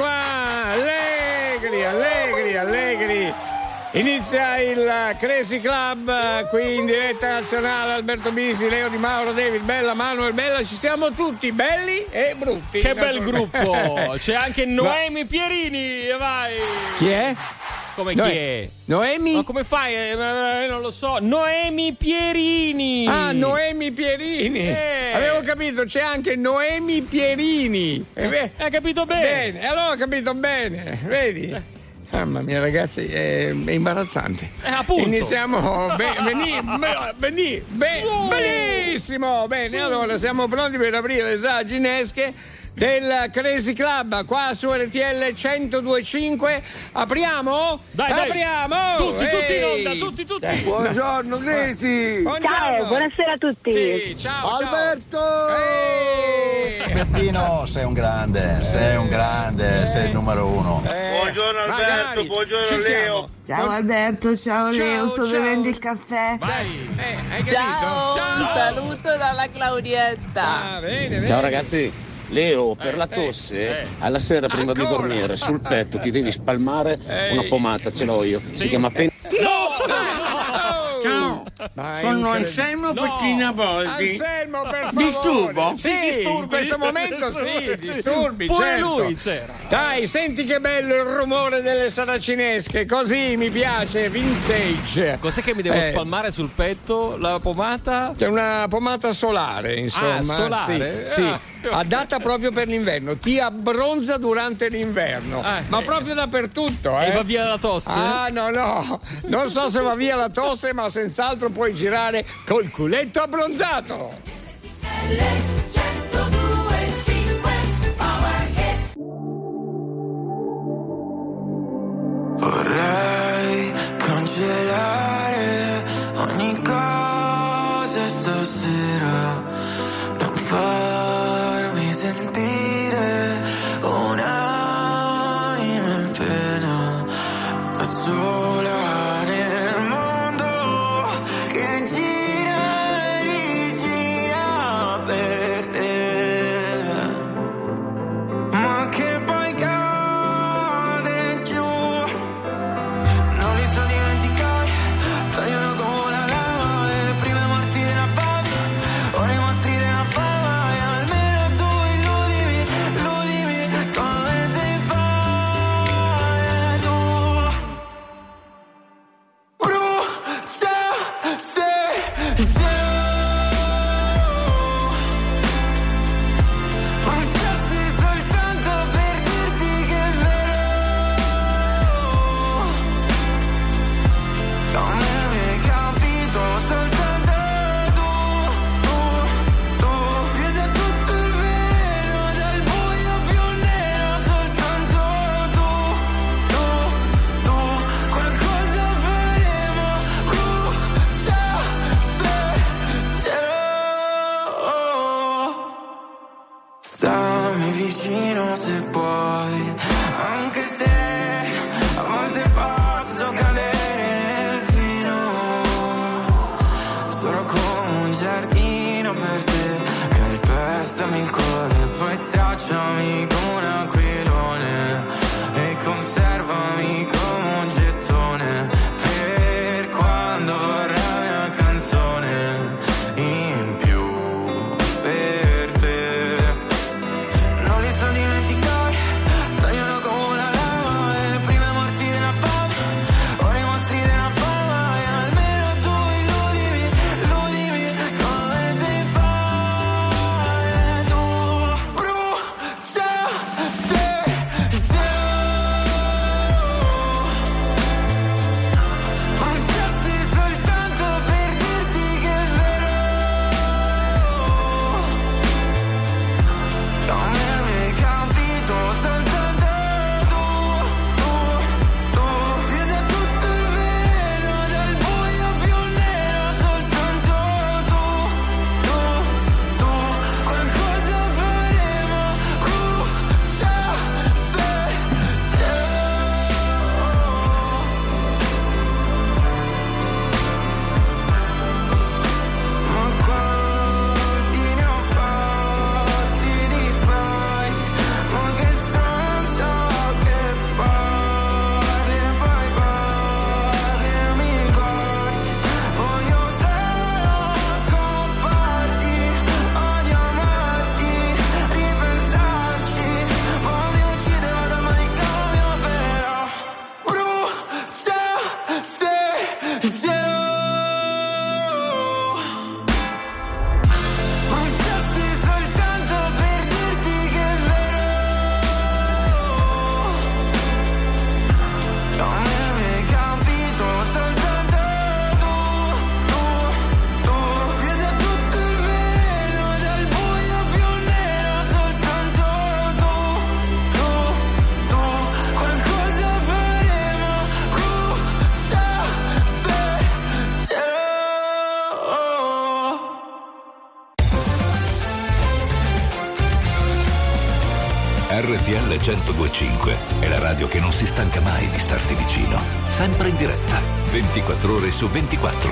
qua! Allegri, allegri, allegri! Inizia il Crazy Club qui in diretta nazionale Alberto Bisi, Leo Di Mauro, David Bella, Manuel Bella, ci siamo tutti belli e brutti. Che bel gruppo! C'è anche Noemi Pierini, vai! Chi è? Come Noe- chi è? Noemi? Ma come fai? Eh, eh, non lo so. Noemi Pierini! Ah, Noemi Pierini. Eh. Avevo capito, c'è anche Noemi Pierini. Eh, beh, Hai capito bene? bene, allora ho capito bene, vedi? Mamma mia, ragazzi, è, è imbarazzante. Eh, appunto. Iniziamo. Be- benissimo. Bene, allora siamo pronti per aprire le sale ginesche del Crazy Club qua su RTL 1025. Apriamo? Dai, dai. Apriamo! Tutti, tutti in Ehi. onda, tutti, tutti! Dai. Buongiorno! Buongiorno. Ciao, buonasera a tutti. Sì, ciao, ciao. Alberto! Ehi. Albertino, sei un grande, sei un grande, sei il numero uno. Eh, Buongiorno, Alberto, magari. buongiorno, Ci Leo. siamo. Ciao Alberto, ciao Leo, sto ciao. bevendo il caffè. Vai! Eh, hai capito? Ciao, un saluto dalla Claudietta. Ah, bene, bene. Ciao ragazzi, Leo, per Eh, la eh, tosse, eh. alla sera prima di Ancora? dormire, sul petto ti devi spalmare Ehi. una pomata, ce l'ho io. Sì. Si chiama pen- Oh! Ciao! Sono. Anselmo No. Boldi. Anselmo, per favore. Disturbo? Sì, in questo momento sì, disturbi, Pure certo. lui c'era. Dai, senti che bello il rumore delle saracinesche, così mi piace, vintage. Cos'è che mi devo Eh, spalmare sul petto? La pomata? C'è una pomata solare, insomma. Ah, solare? Sì, sì. Ah, adatta proprio per l'inverno. Ti abbronza durante l'inverno, Ah, ma eh. proprio dappertutto. E Eh. va via la tosse? Ah, no, no. Non so se va via la tosse, ma senz'altro puoi girare col culetto abbronzato. Vorrei cancellare ogni su 24.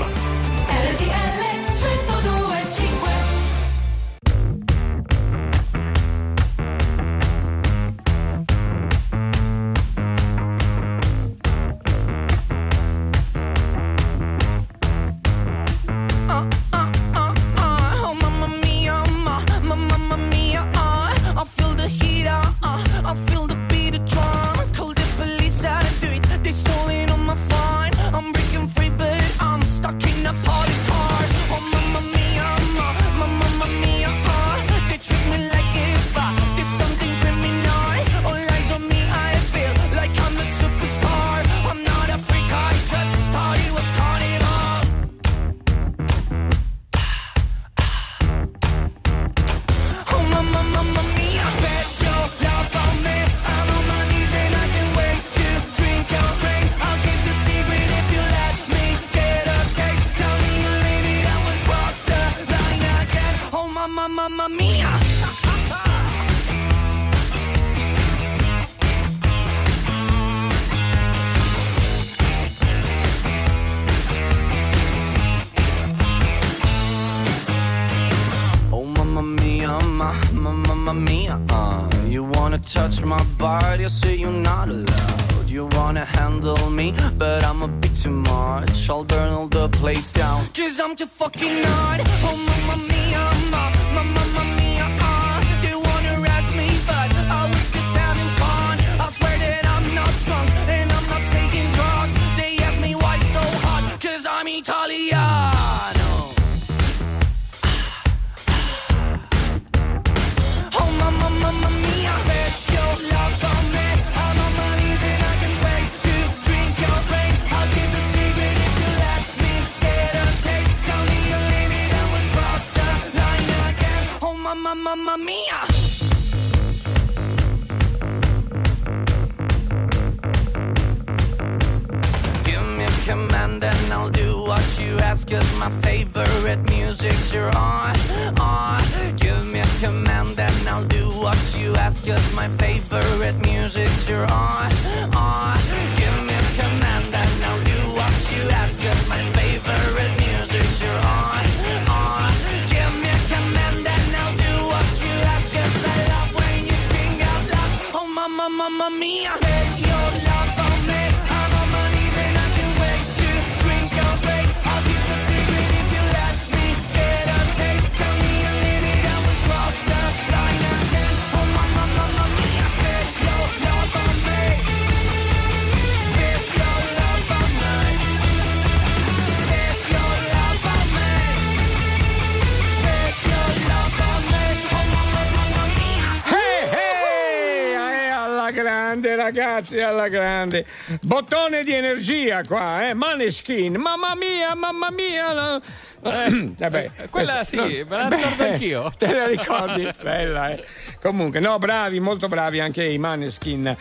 Bottone di energia qua, eh? Maneskin, mamma mia, mamma mia. no. Vabbè, quella questa- sì, no, me la ricordo beh, anch'io. Te la ricordi? Bella, eh. Comunque, no, bravi, molto bravi anche i Maneskin.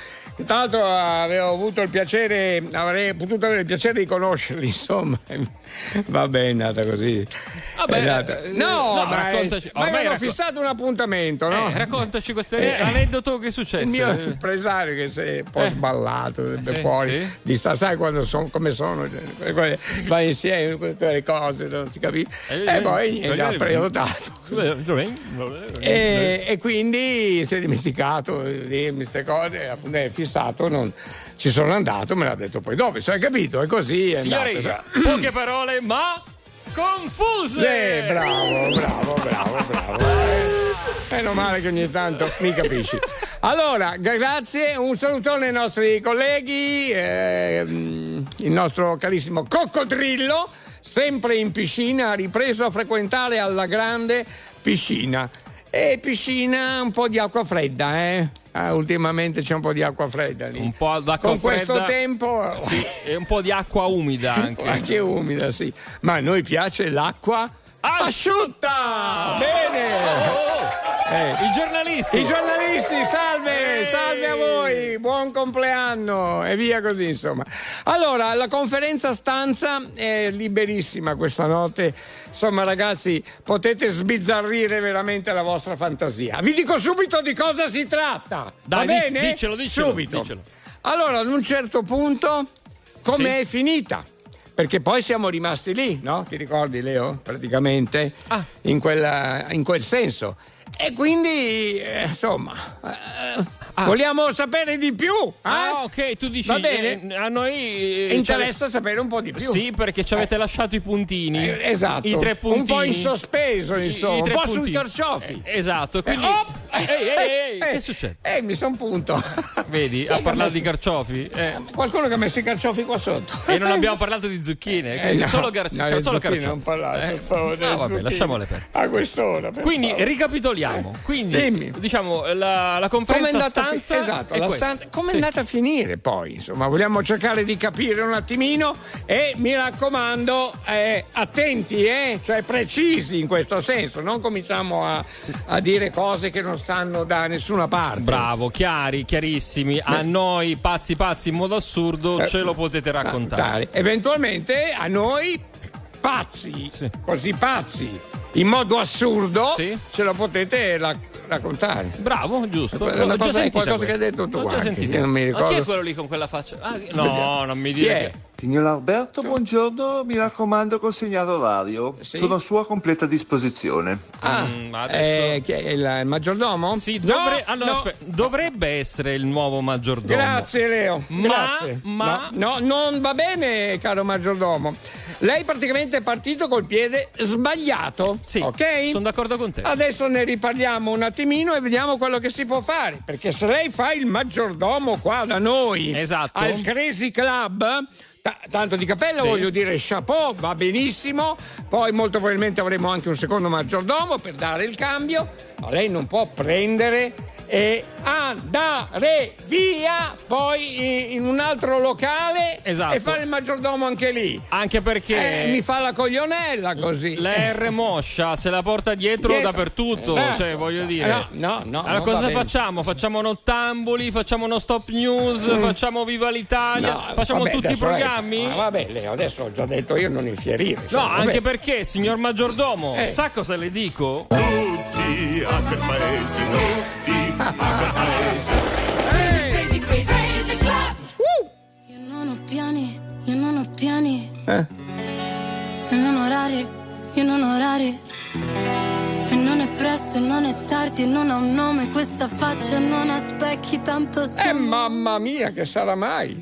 Tra l'altro avevo avuto il piacere, avrei potuto avere il piacere di conoscerli, insomma. Va bene, è andata così. Andata- eh, No, no, ma, raccontaci. ma avevano fissato un appuntamento, no? Eh, raccontaci questo Eh, aneddoto che è il successo. mio impresario che si è un po' Eh. sballato Sì, fuori sì. di sta sai quando sono come sono cioè, va insieme que- quelle cose non si capisce e poi niente ha prenotato e, e quindi si è dimenticato di dirmi queste cose appunto è fissato non ci sono andato me l'ha detto poi dopo sai capito è così è Signori, andato poche parole, ma confuse. Eh, bravo, bravo, bravo, bravo. Eh, Meno male che ogni tanto mi capisci. Allora, gra- grazie, un salutone ai nostri colleghi, ehm, il nostro carissimo Coccodrillo, sempre in piscina, ha ripreso a frequentare alla grande piscina. E piscina un po' di acqua fredda, eh? Ah, ultimamente c'è un po' di acqua fredda lì. Un po' d'acqua Con questo fredda. tempo Sì, e un po' di acqua umida anche. anche umida, sì. Ma a noi piace l'acqua asciutta! Bene! Eh. I giornalisti. I giornalisti, salve! salve, salve a voi, buon compleanno e via così insomma. Allora, la conferenza stanza è liberissima questa notte, insomma ragazzi potete sbizzarrire veramente la vostra fantasia. Vi dico subito di cosa si tratta, Dai, va bene? dicelo, dicelo, Subito. dicelo. Allora, ad un certo punto, come Sì. è finita? Perché poi siamo rimasti lì, no? Ti ricordi, Leo? Praticamente Ah. in, quella- in quel senso. E quindi, eh, insomma, eh, vogliamo sapere di più. eh? Ah, ok, tu dici Va bene? eh, a noi eh, Interessa sapere un po' di più. Sì, perché ci avete lasciato i puntini. Eh, esatto. I tre puntini. Un po' in sospeso, I- insomma. i Un tre po' sui puntini. carciofi. Eh, esatto, quindi. Eh, oh! Ehi, ehi, ehi, Eh, che succede? Eh, mi son punto. Vedi, parlato messo- di carciofi. eh. Qualcuno che ha messo i carciofi qua sotto. E non abbiamo parlato di zucchine, Eh, no, solo, gar- no, solo carciofi. non parlate, Eh? per favore, No, vabbè, lasciamole per. A quest'ora. per Quindi favore. Ricapitoliamo. Quindi, Dimmi. diciamo, la, la Come conferenza andata a fi- stanza. esatto, è la stanza- come è Sì. andata a finire poi? Insomma, vogliamo cercare di capire un attimino e mi raccomando, eh, attenti, eh? cioè precisi in questo senso, non cominciamo a, a dire cose che non stanno da nessuna parte. Bravo, chiari, chiarissimi. A noi, pazzi, pazzi in modo assurdo, Eh, ce lo potete raccontare. Raccontare. Eventualmente a noi pazzi, così pazzi, in modo assurdo, Sì. ce lo potete ra- raccontare. Bravo, giusto. È una cosa- qualcosa questa. che hai detto tu L'ho già sentita. che non mi Ma chi ricordo. è quello lì con quella faccia? Ah, no, non mi Chi dire è? che. Signor Alberto, buongiorno, mi raccomando consegnato orario. Sì? Sono a sua completa disposizione. Ah, Mm, adesso- eh, è il, il maggiordomo? Sì, No, dovre- allora, no. aspetta, dovrebbe essere il nuovo maggiordomo. Grazie Leo. Ma- Grazie. ma- No, no, non va bene, caro maggiordomo. Lei praticamente è partito col piede sbagliato. Sì, ok? sono d'accordo con te. Adesso ne riparliamo un attimino e vediamo quello che si può fare. Perché se lei fa il maggiordomo qua da noi, Esatto. al Crazy Club. Ta- Tanto di cappello Sì. voglio dire chapeau, va benissimo. Poi molto probabilmente avremo anche un secondo maggiordomo per dare il cambio. Ma lei non può prendere e andare via poi in un altro locale Esatto. e fare il maggiordomo anche lì. Anche perché Eh, mi fa la coglionella così. la R moscia se la porta dietro, Dietro. dappertutto. Eh, cioè, voglio dire. no, no, no, Allora, cosa facciamo? Facciamo nottamboli, facciamo uno stop news, facciamo Viva l'Italia, No, facciamo vabbè, tutti i lei programmi? Fa- ah, vabbè, Leo, adesso ho già detto io non infierire. No, anche vabbè. perché, signor maggiordomo, Eh. sa cosa le dico? Crazy, crazy, crazy club. Io non ho piani, io non ho piani, Eh, e non orari, io non ho orari. E non è presto, e non è tardi, e non ha un nome, questa faccia non ha specchi, tanto eh, siamo. mamma mia, che sarà mai?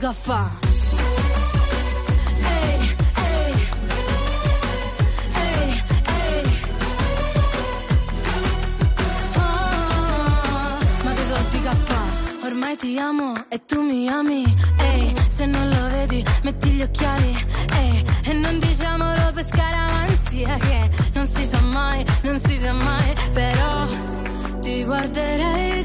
dico fa'? Oh, ma che so di caffè? Ormai ti amo e tu mi ami. Ehi, se non lo vedi, metti gli occhiali. Ehi, e non diciamolo per scaramanzia che non si sa mai, non si sa mai. Però ti guarderei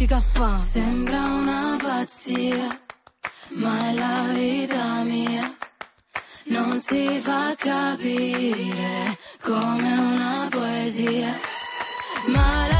tutti caffè. Sembra una pazzia, ma è la vita mia. Non si fa capire come una poesia, ma la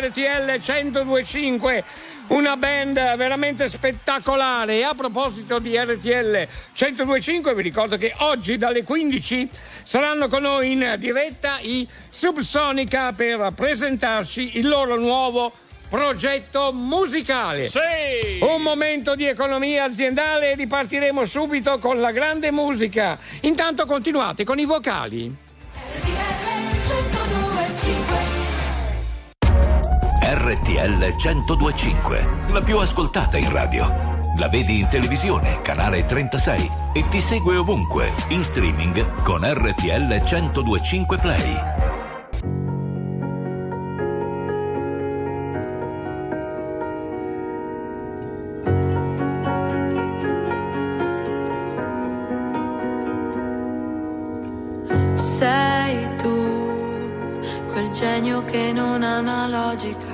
RTL 1025 una band veramente spettacolare. E a proposito di RTL 1025, vi ricordo che oggi dalle 15 saranno con noi in diretta i Subsonica per presentarci il loro nuovo progetto musicale. Sì! Un momento di economia aziendale e ripartiremo subito con la grande musica. Intanto continuate con i vocali. RTL 1025, la più ascoltata in radio. La vedi in televisione, canale 36 e ti segue ovunque, in streaming con RTL 1025 Play. Sei tu, quel genio che non ha una logica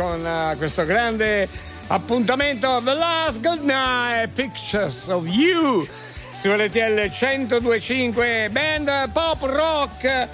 con eh, questo grande appuntamento The Last Good Night Pictures of You su LTL 1025 band pop rock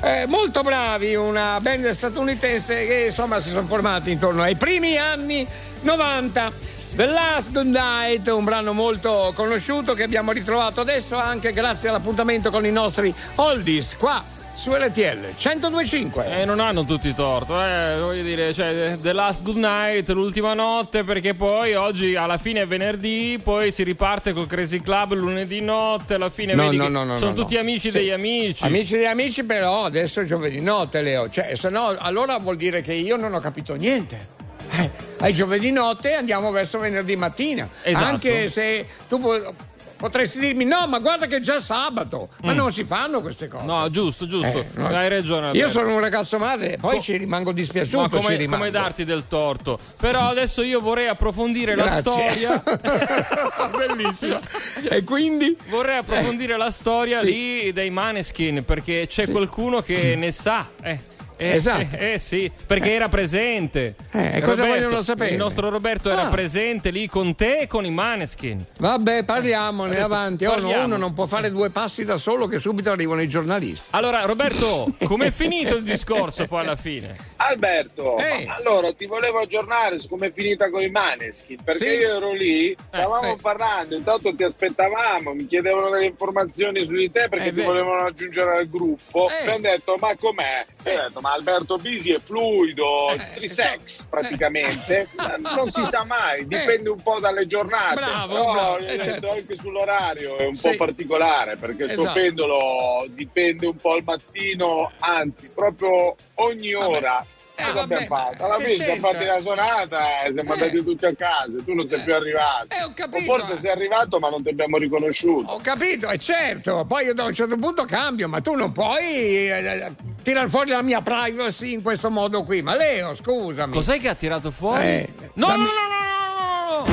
eh, molto bravi una band statunitense che insomma si sono formati intorno ai primi anni 90 The Last Good Night, un brano molto conosciuto che abbiamo ritrovato adesso anche grazie all'appuntamento con i nostri oldies qua su LTL 1025. E non hanno tutti torto, eh, voglio dire, cioè, The Last Good Night, l'ultima notte, perché poi oggi alla fine è venerdì, poi si riparte col Crazy Club lunedì notte, alla fine No, vedi no, no, no, sono no, tutti amici Sì. degli amici. Amici degli amici, però adesso è giovedì notte, Leo. Cioè, se no, allora vuol dire che io non ho capito niente. Eh, ai giovedì notte andiamo verso venerdì mattina. Esatto. Anche se tu pu- potresti dirmi no, ma guarda che è già sabato. Ma Mm. non si fanno queste cose. No, giusto, giusto. Eh, no. Hai ragione. Io Alberto. sono un ragazzo madre, poi Co- ci rimango dispiaciuto. Ma come, rimango. come darti del torto? Però adesso io vorrei approfondire la storia. Bellissima. E quindi? Vorrei approfondire la storia Sì. lì dei Maneskin perché c'è qualcuno che ne sa. Eh. Eh, Esatto. eh, eh, sì, perché era presente. Eh, e cosa Roberto, vogliono sapere? Il nostro Roberto era Ah. presente lì con te e con i Maneskin. Vabbè, parliamone Adesso avanti. Oh, parliamo. uno non può fare due passi da solo che subito arrivano i giornalisti. Allora, Roberto, com'è finito il discorso poi alla fine? Alberto, ma allora ti volevo aggiornare su come è finita con i Maneskin, perché Sì. io ero lì, stavamo eh. parlando, intanto ti aspettavamo, mi chiedevano delle informazioni su di te perché ti volevano aggiungere al gruppo. Eh. Mi hanno detto, ma com'è? E ho detto, ma Alberto Bisi è fluido, Eh, trisex praticamente. Ma Non si sa mai, dipende un po' dalle giornate. Bravo, Però bravo, eh, certo. anche sull'orario è un Sì. po' particolare perché il suo Esatto. pendolo dipende un po' al mattino, anzi proprio ogni ora. Eh, Cosa vabbè, abbiamo fatto? Alla fine siamo fatti la sonata e siamo Eh. andati tutti a casa, tu non sei più arrivato. Eh, ho o capito, forse eh. sei arrivato ma non ti abbiamo riconosciuto. Ho capito, è certo. Poi io da un certo punto cambio, ma tu non puoi eh, tirare fuori la mia privacy in questo modo qui. Ma Leo, scusami. Cos'è che ha tirato fuori? Eh, no, no, dammi- no, no, no, no,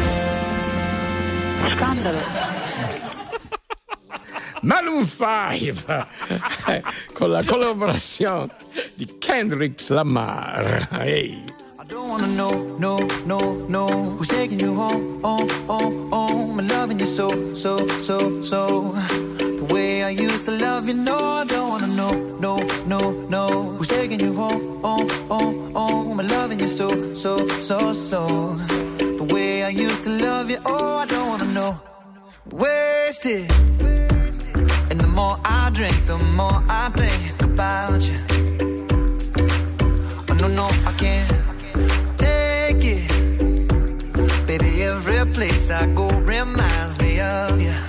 no. Scandalo. Maroon 5 eh, con la collaborazione di Kendrick Lamar. Ehi. I don't wanna know, no, no, no. Who's taking you home, home, home, home? And loving you so, so, so, so. The way I used to love you, no I don't wanna know, no, no, no. Who's taking you home, home, home, home? And loving you so, so, so, so. The way I used to love you, oh I don't wanna know Wasted And the more I drink, the more I think about you Oh no, no, I can't take it. Baby, every place I go reminds me of you.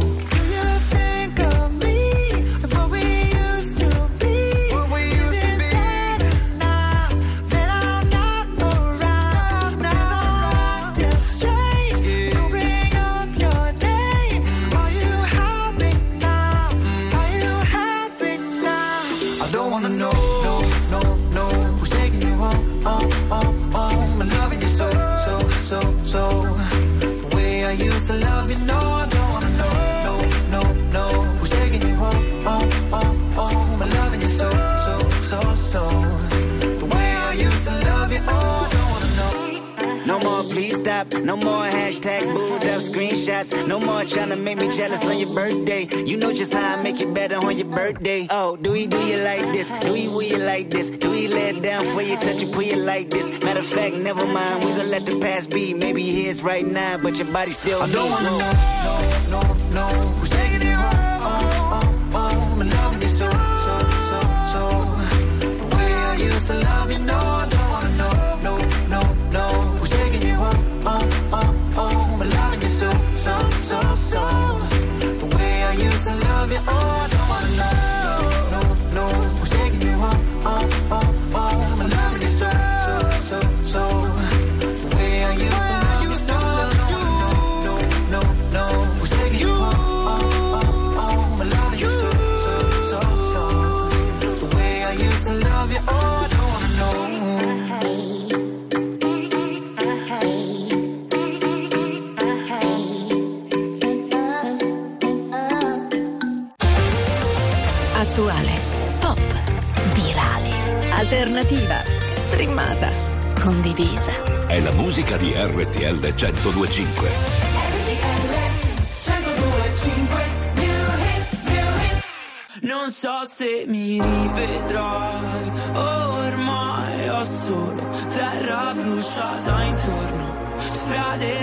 Birthday. Oh, do we do you like this? Do we will you like this? Do we lay it down for you, touch you, pull you like this? Matter of fact, never mind. We gonna let the past be. Maybe you're right now, but your body still I don't wanna know,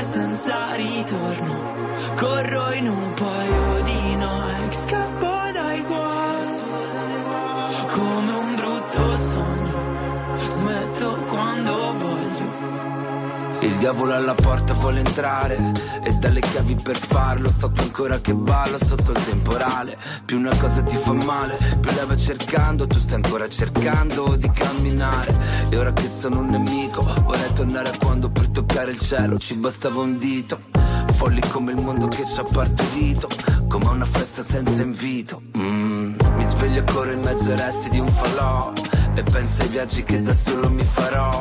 senza ritorno, corro in un paio di Nike, scappo dai guai, come un brutto sogno, smetto quando voglio. Il diavolo alla porta vuole entrare dalle chiavi per farlo sto qui ancora che ballo sotto il temporale. Più una cosa ti fa male più lei va cercando tu stai ancora cercando di camminare. E ora che sono un nemico vorrei tornare a quando per toccare il cielo ci bastava un dito. Folli come il mondo che ci ha partorito come una festa senza invito. Mm, mi sveglio ancora in mezzo ai resti di un falò e penso ai viaggi che da solo mi farò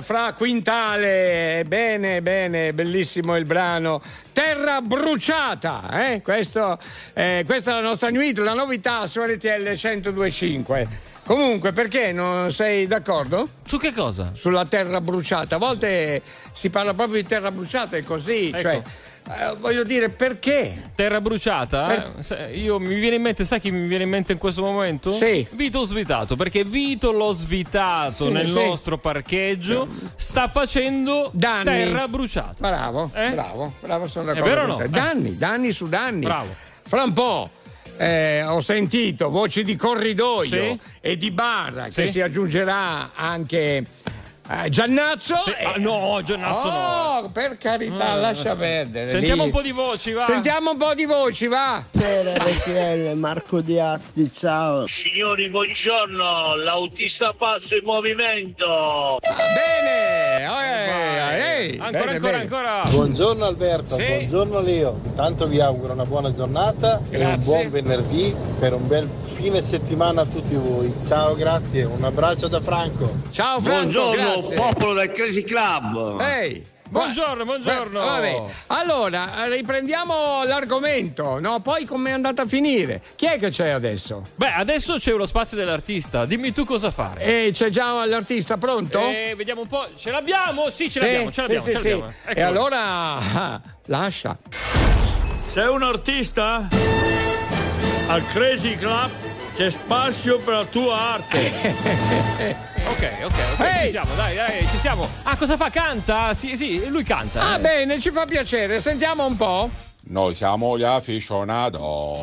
fra Quintale, bene, bene, bellissimo il brano. Terra bruciata, eh? Questo, eh, questa è la nostra new hit, la novità su RTL 1025. Comunque, perché non sei d'accordo? Su che cosa? Sulla terra bruciata. A volte si parla proprio di terra bruciata, è così. Ecco. Cioè, eh, voglio dire, perché? Terra bruciata? Per- eh? Io mi viene in mente, sai chi mi viene in mente in questo momento? Sì. Vito Svitato, perché Vito l'ho svitato Sì, nel sì. nostro parcheggio, sta facendo Danni. terra bruciata. Bravo, Eh? bravo, bravo, sono d'accordo. vero o no? Eh. Danni, danni su danni. Bravo. Fra un po'. eh, ho sentito voci di corridoio Sì. e di barra che Sì. si aggiungerà anche eh, Giannazzo. Sì. e- Ah, no, Giannazzo Oh, no. per carità, Ah, lascia perdere. Sentiamo lì. un po' di voci, va. Sentiamo un po' di voci, va. RTL, Marco Diasti, ciao. Signori, buongiorno, l'autista pazzo in movimento. Bene, eh, ehi, Ancora, bene, ancora, bene. ancora. Buongiorno Alberto, Sì. buongiorno Leo. Intanto vi auguro una buona giornata e Grazie. un buon venerdì per un bel fine settimana a tutti voi. Ciao, grazie, un abbraccio da Franco. Ciao Franco, grazie. Popolo del Crazy Club. Ehi. Buongiorno, buongiorno. Vabbè, allora riprendiamo l'argomento, no? Poi com'è andata a finire? Chi è che c'è adesso? Beh, adesso c'è lo spazio dell'artista. Dimmi tu cosa fare. E c'è già l'artista pronto? Eh, vediamo un po'. Ce l'abbiamo? Sì, ce Sì, l'abbiamo, ce l'abbiamo, sì, ce sì, l'abbiamo. sì. E allora lascia. Sei un artista? Al Crazy Club c'è spazio per la tua arte. Ok, ok, ok, Ehi! ci siamo, dai, dai, ci siamo. Ah, cosa fa? Canta? Sì, sì, lui canta. Ah, eh. bene, ci fa piacere. Sentiamo un po'. Noi siamo gli aficionados,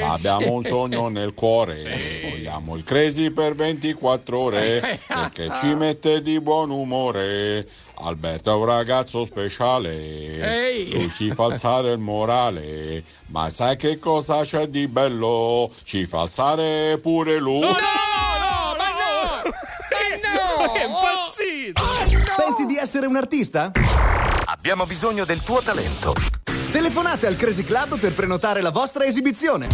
abbiamo un sogno nel cuore, vogliamo il crazy per 24 ore, perché ci mette di buon umore. Alberto è un ragazzo speciale, Ehi. lui ci fa alzare il morale, ma sai che cosa c'è di bello? Ci fa alzare pure lui. No, no, ma no! Ma no! Che impazzito! Pensi di essere un artista? Abbiamo bisogno del tuo talento. Telefonate al Crazy Club per prenotare la vostra esibizione.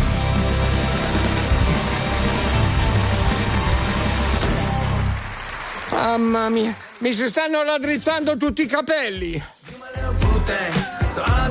Mamma mia, mi si stanno raddrizzando tutti i capelli. So I'll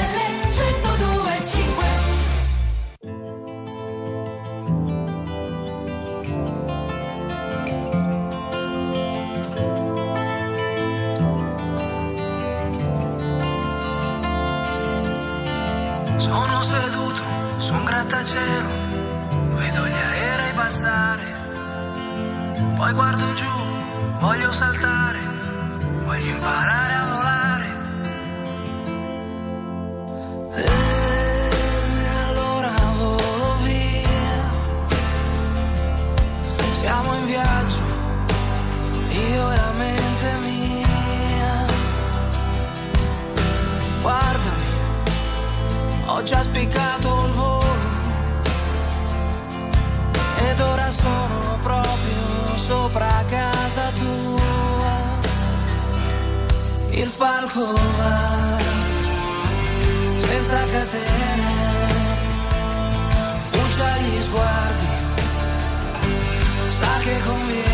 grattacielo, vedo gli aerei passare, poi guardo giù, voglio saltare, voglio imparare a volare. E allora volo via, siamo in viaggio, io e la mente mia. Guardami. Ho già spiccato sono proprio sopra casa tua. Il falco va senza catene, fugge agli sguardi, sa che conviene,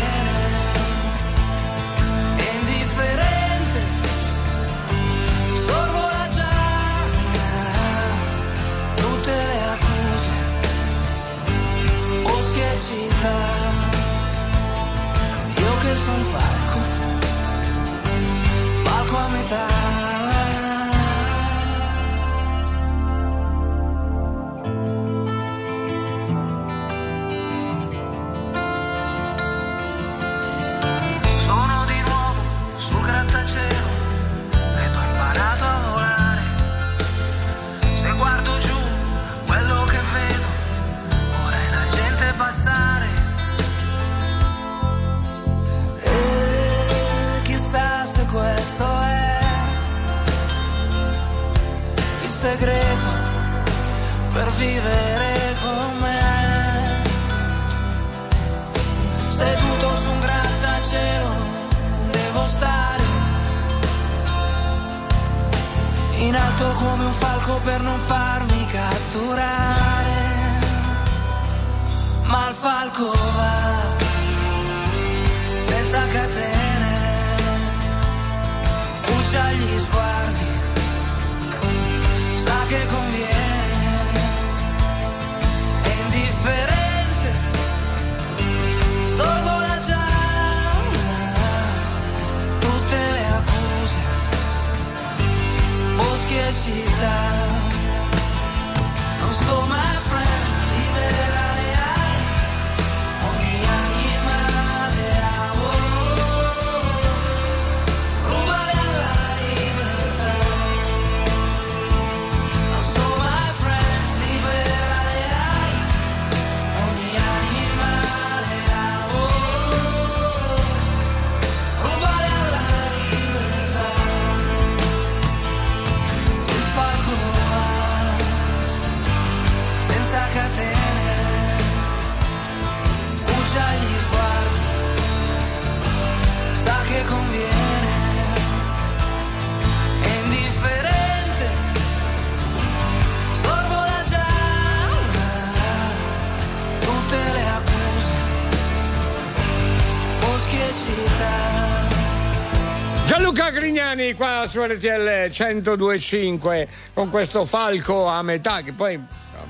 Grignani qua su RTL 1025 con questo falco a metà che poi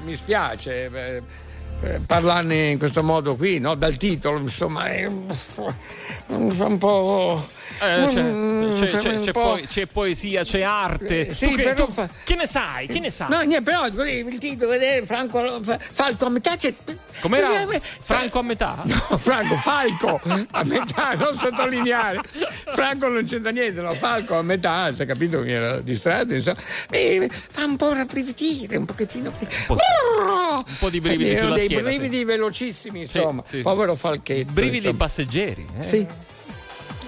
mi spiace eh, parlarne in questo modo qui, no? dal titolo, insomma, è un, po'. Eh, c'è, c'è- c'è- c'è po'- poi- c'è poesia, c'è arte. Eh, sì, Tu che, tu- fa- che ne sai? Che ne sai? No, niente, però il titolo, vedere Franco Fa- Falco a metà c'è. Com'era? Eh, Franco a metà? No, Franco, Falco a metà, non sottolineare. Franco non c'entra niente, no, Falco a metà, si è capito che mi ero distratto, insomma. Eh, fa un po' rabbrividire, un pochettino. Un po', un po' di brividi sulla dei schiena, sì. brividi velocissimi, Sì, insomma. sì. Povero Falchetto. Brividi insomma. passeggeri. eh. Sì.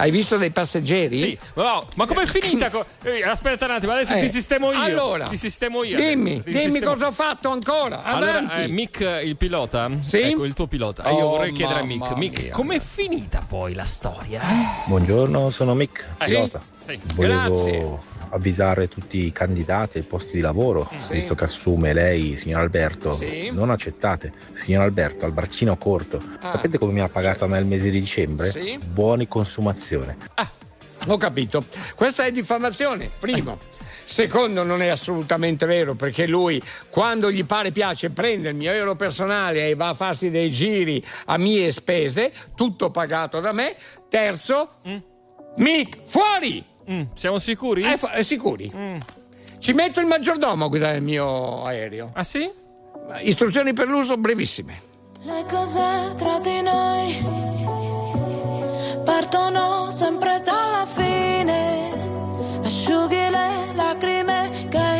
Hai visto dei passeggeri? Sì, no, ma com'è finita? co- eh, aspetta un attimo, adesso Eh, ti sistemo io. allora, ti sistemo io. Dimmi, adesso, ti dimmi sistemo- cosa ho fatto ancora. Allora, eh, Mick, il pilota, Sì? ecco il tuo pilota. Oh, io vorrei chiedere a Mick, Mick, mia. com'è finita poi la storia? Buongiorno, sono Mick, Eh, pilota. sì, sì. Volevo Grazie. Avvisare tutti i candidati ai posti di lavoro, Sì. visto che assume lei, signor Alberto. Sì. Non accettate. Signor Alberto, al braccino corto. Ah. Sapete come mi ha pagato a me il mese di dicembre? Sì. Buoni consumazione. Ho capito. Questa è diffamazione, primo. Secondo, non è assolutamente vero perché lui, quando gli pare piace, prende il mio euro personale e va a farsi dei giri a mie spese, tutto pagato da me. Terzo, Mick, fuori! Mm, siamo sicuri? Eh, fa- eh, sicuri. Ci metto il maggiordomo a guidare il mio aereo. Ah sì? Istruzioni per l'uso brevissime. Le cose tra di noi partono sempre dalla fine. Asciughi le lacrime che io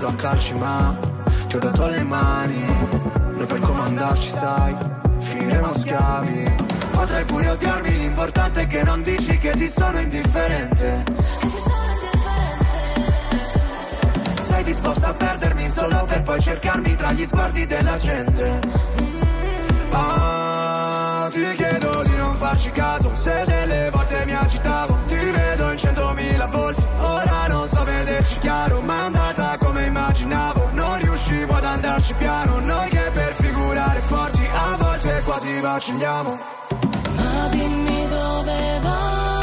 preso a calci, ma ti ho dato le mani. Noi per comandarci, sai, finiremo schiavi. Potrai pure odiarmi, l'importante è che non dici che ti sono indifferente. Sei disposta a perdermi solo per poi cercarmi tra gli sguardi della gente. Ah, ti chiedo di non farci caso Se delle volte mi agitavo Ti rivedo in centomila volti Ora non so vedere marci piano, noi che per figurare forti a volte quasi vacilliamo. Ma dimmi dove vai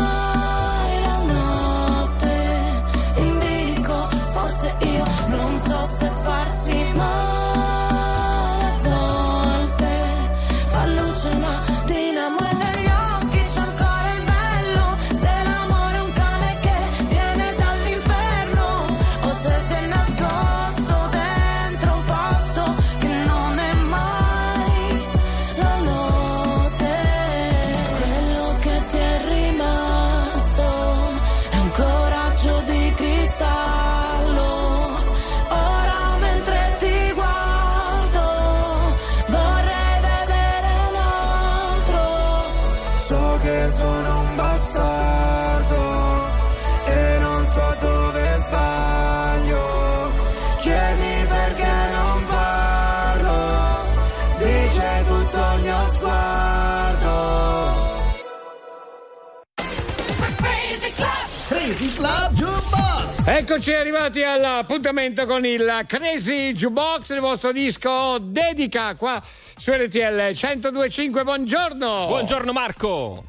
Eccoci arrivati all'appuntamento con il Crazy Jukebox, il vostro disco dedica qua su RTL 1025. Buongiorno. Buongiorno Marco.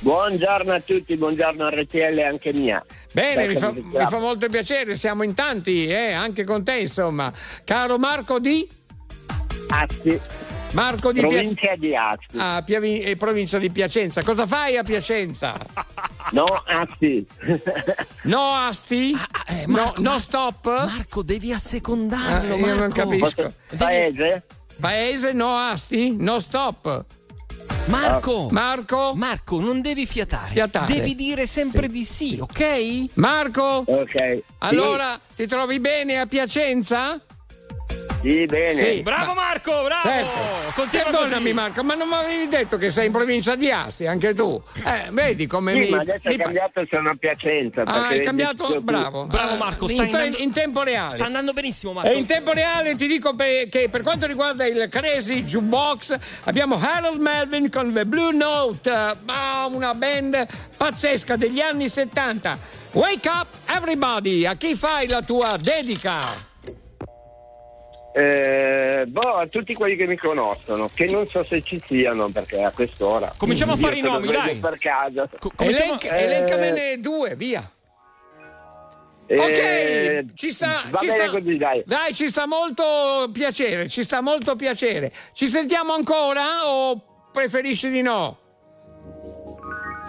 Buongiorno a tutti, buongiorno a RTL anche mia. Bene, mi fa, mi fa molto piacere, siamo in tanti, eh, anche con te, insomma. Caro Marco di Asti. Marco di Provincia di Asti. Ah, Piavi- eh, provincia di Piacenza. Cosa fai a Piacenza? No, Asti. No, Asti? no, no stop? Marco, devi assecondarlo. Ah, io non Marco. capisco. Paese? Paese no Asti? No stop. Marco. Marco? Marco, non devi fiatare. Fiatare. Devi dire sempre di sì, ok? Marco? Ok. Allora, ti trovi bene a Piacenza? Sì, bene. Sì. Bravo Marco, bravo! Certo. Continua Perdonami così. Marco, ma non mi avevi detto che sei in provincia di Asti, anche tu? Eh, vedi come Sì, mi... ma adesso mi è cambiato, sono a Piacenza. Ah, hai cambiato? Bravo. Bravo Marco, in, andando- in tempo reale. Sta andando benissimo Marco. E in tempo reale ti dico pe- che per quanto riguarda il Crazy Jukebox abbiamo Harold Melvin con The Blue Note, ma una band pazzesca degli anni 70. Wake up everybody! A chi fai la tua dedica? Eh, boh, a tutti quelli che mi conoscono, che non so se ci siano perché a quest'ora. Cominciamo a fare i nomi, dai. Per caso. Elenc- Eh, elencamene due, via. eh, ok, ci sta. Va ci bene sta- così, dai. Dai, ci sta molto piacere, ci sta molto piacere. Ci sentiamo ancora o preferisci di no?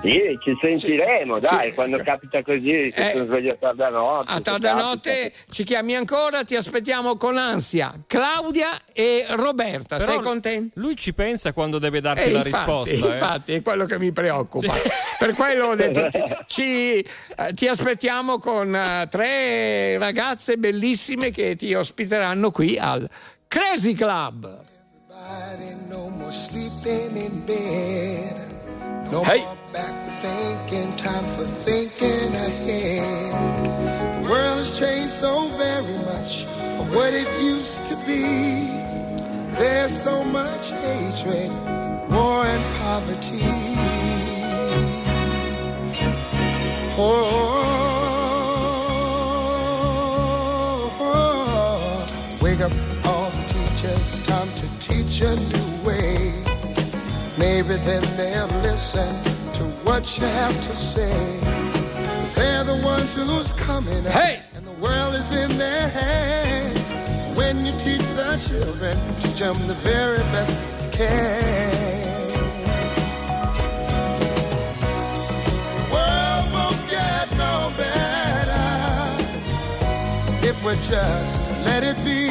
Sì, ci sentiremo, dai, Sì. quando capita così, che Eh, sono sveglio a tarda notte. A se tarda notte ci chiami ancora, ti aspettiamo con ansia. Claudia e Roberta, Però sei contento? Lui ci pensa quando deve darti Eh, la infatti, risposta. eh. infatti, è quello che mi preoccupa. Per quello ho detto, ti, ci, eh, ti aspettiamo con eh, tre ragazze bellissime che ti ospiteranno qui al Crazy Club. No more sleeping in bed. No Hey. more back thinking, time for thinking ahead. The world has changed so very much from what it used to be. There's so much hatred, war and poverty. Oh, oh. wake up all the teachers, time to teach a new. Maybe then they'll listen to what you have to say. They're the ones who's coming up, Hey! and the world is in their hands. When you teach the children, teach them the very best you can. The world won't get no better if we just let it be.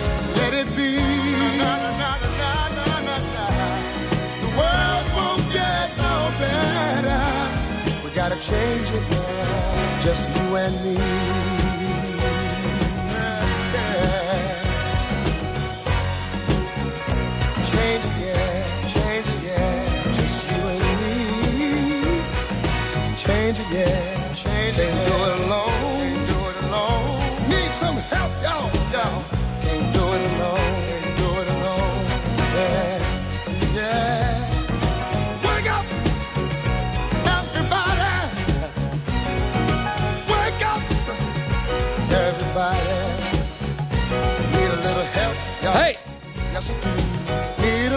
change it, yeah. just you and me. Yeah. Change it, yeah, change it, yeah, just you and me. Change it, yeah, change it. Can't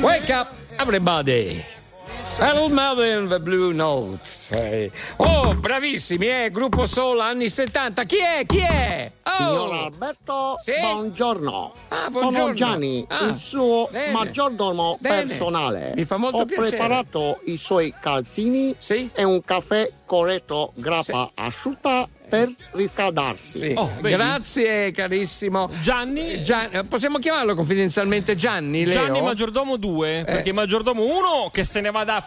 Wake up, everybody! Harold Melvin, The Blue Notes. Oh, bravissimi, eh? Gruppo Soul anni 70. Chi è? Chi è? Oh! Signor Alberto, Sì? buongiorno. Ah, Sono buongiorno. Gianni, Ah, il suo bene. maggiordomo Bene. personale. Mi fa molto Ho piacere. preparato i suoi calzini e un caffè corretto grappa asciutta per riscaldarsi. Sì. Grazie carissimo Gianni. possiamo chiamarlo confidenzialmente Gianni? Leo? Gianni Maggiordomo 2, perché Maggiordomo 1 che se ne va da,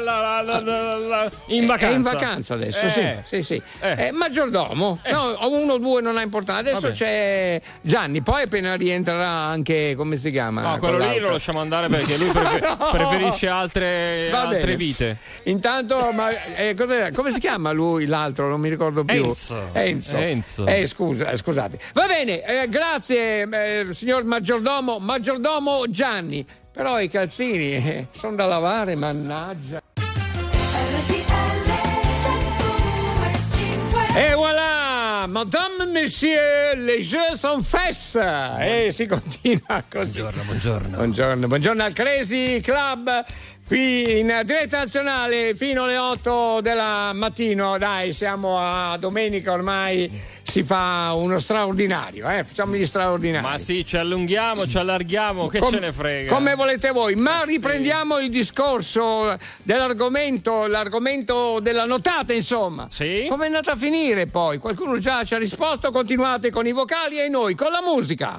la- in vacanza. È in vacanza adesso, Eh. sì, sì, sì. Eh, maggiordomo, no, uno o due non ha importanza. Adesso Vabbè. c'è Gianni, poi appena rientrerà anche, come si chiama? No, quello lì lo lasciamo andare perché lui prefe- No. preferisce altre, altre vite. Intanto, ma, eh, come si chiama lui l'altro? Non mi ricordo più. Enzo. Enzo. Enzo. Eh, scusa, eh, scusate. Va bene, eh, grazie eh, signor maggiordomo, maggiordomo Gianni. Però i calzini eh, sono da lavare, mannaggia. E voilà, madame, monsieur, les jeux sont faits. E si continua così. Buongiorno, buongiorno. Buongiorno, buongiorno al Crazy Club. Qui in diretta nazionale fino alle 8 della mattino, dai, siamo a domenica ormai, si fa uno straordinario, eh? facciamo gli straordinari. Ma sì, ci allunghiamo, ci allarghiamo, che Com- ce ne frega. Come volete voi, ma riprendiamo il discorso dell'argomento, l'argomento della notata, insomma. Sì. Come è andata a finire poi? Qualcuno già ci ha risposto, continuate con i vocali e noi con la musica.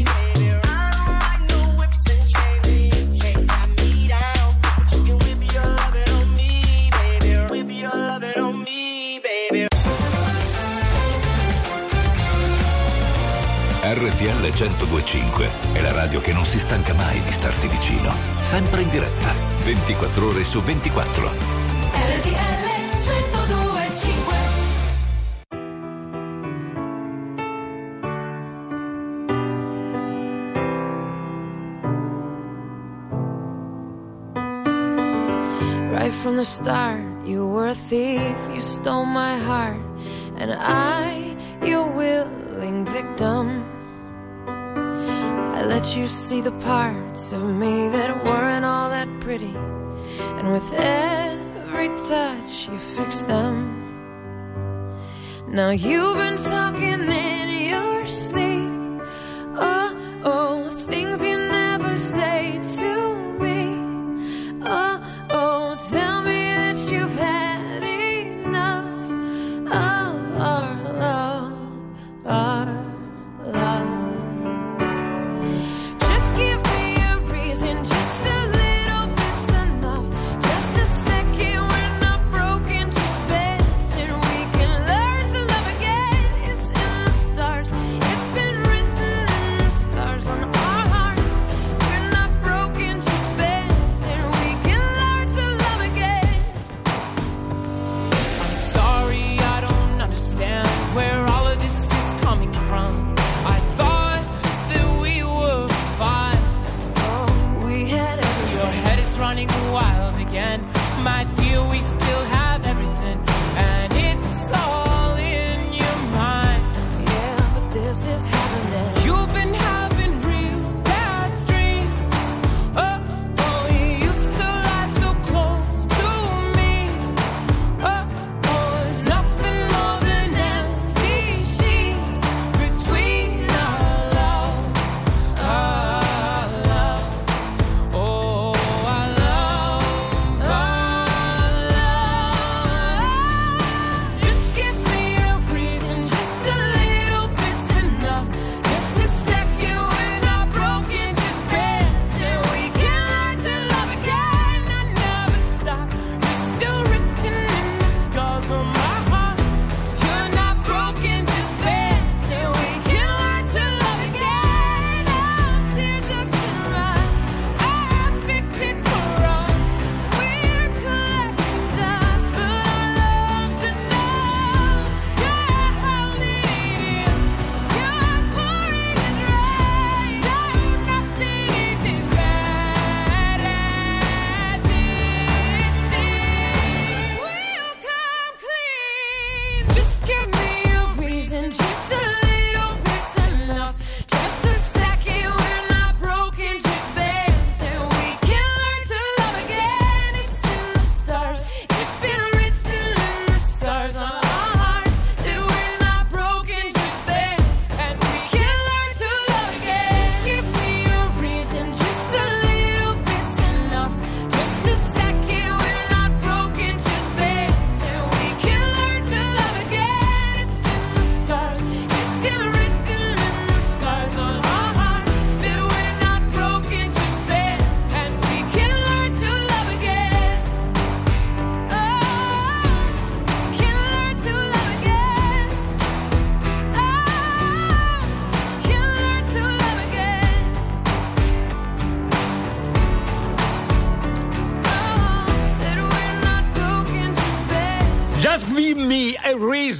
RTL 1025 è la radio che non si stanca mai di starti vicino. Sempre in diretta, 24 ore su 24. RTL 1025 Right from the start, you were a thief, you stole my heart, and I, your willing victim. I let you see the parts of me that weren't all that pretty. And with every touch, you fix them. Now you've been talking in your sleep. Oh, oh, things you never say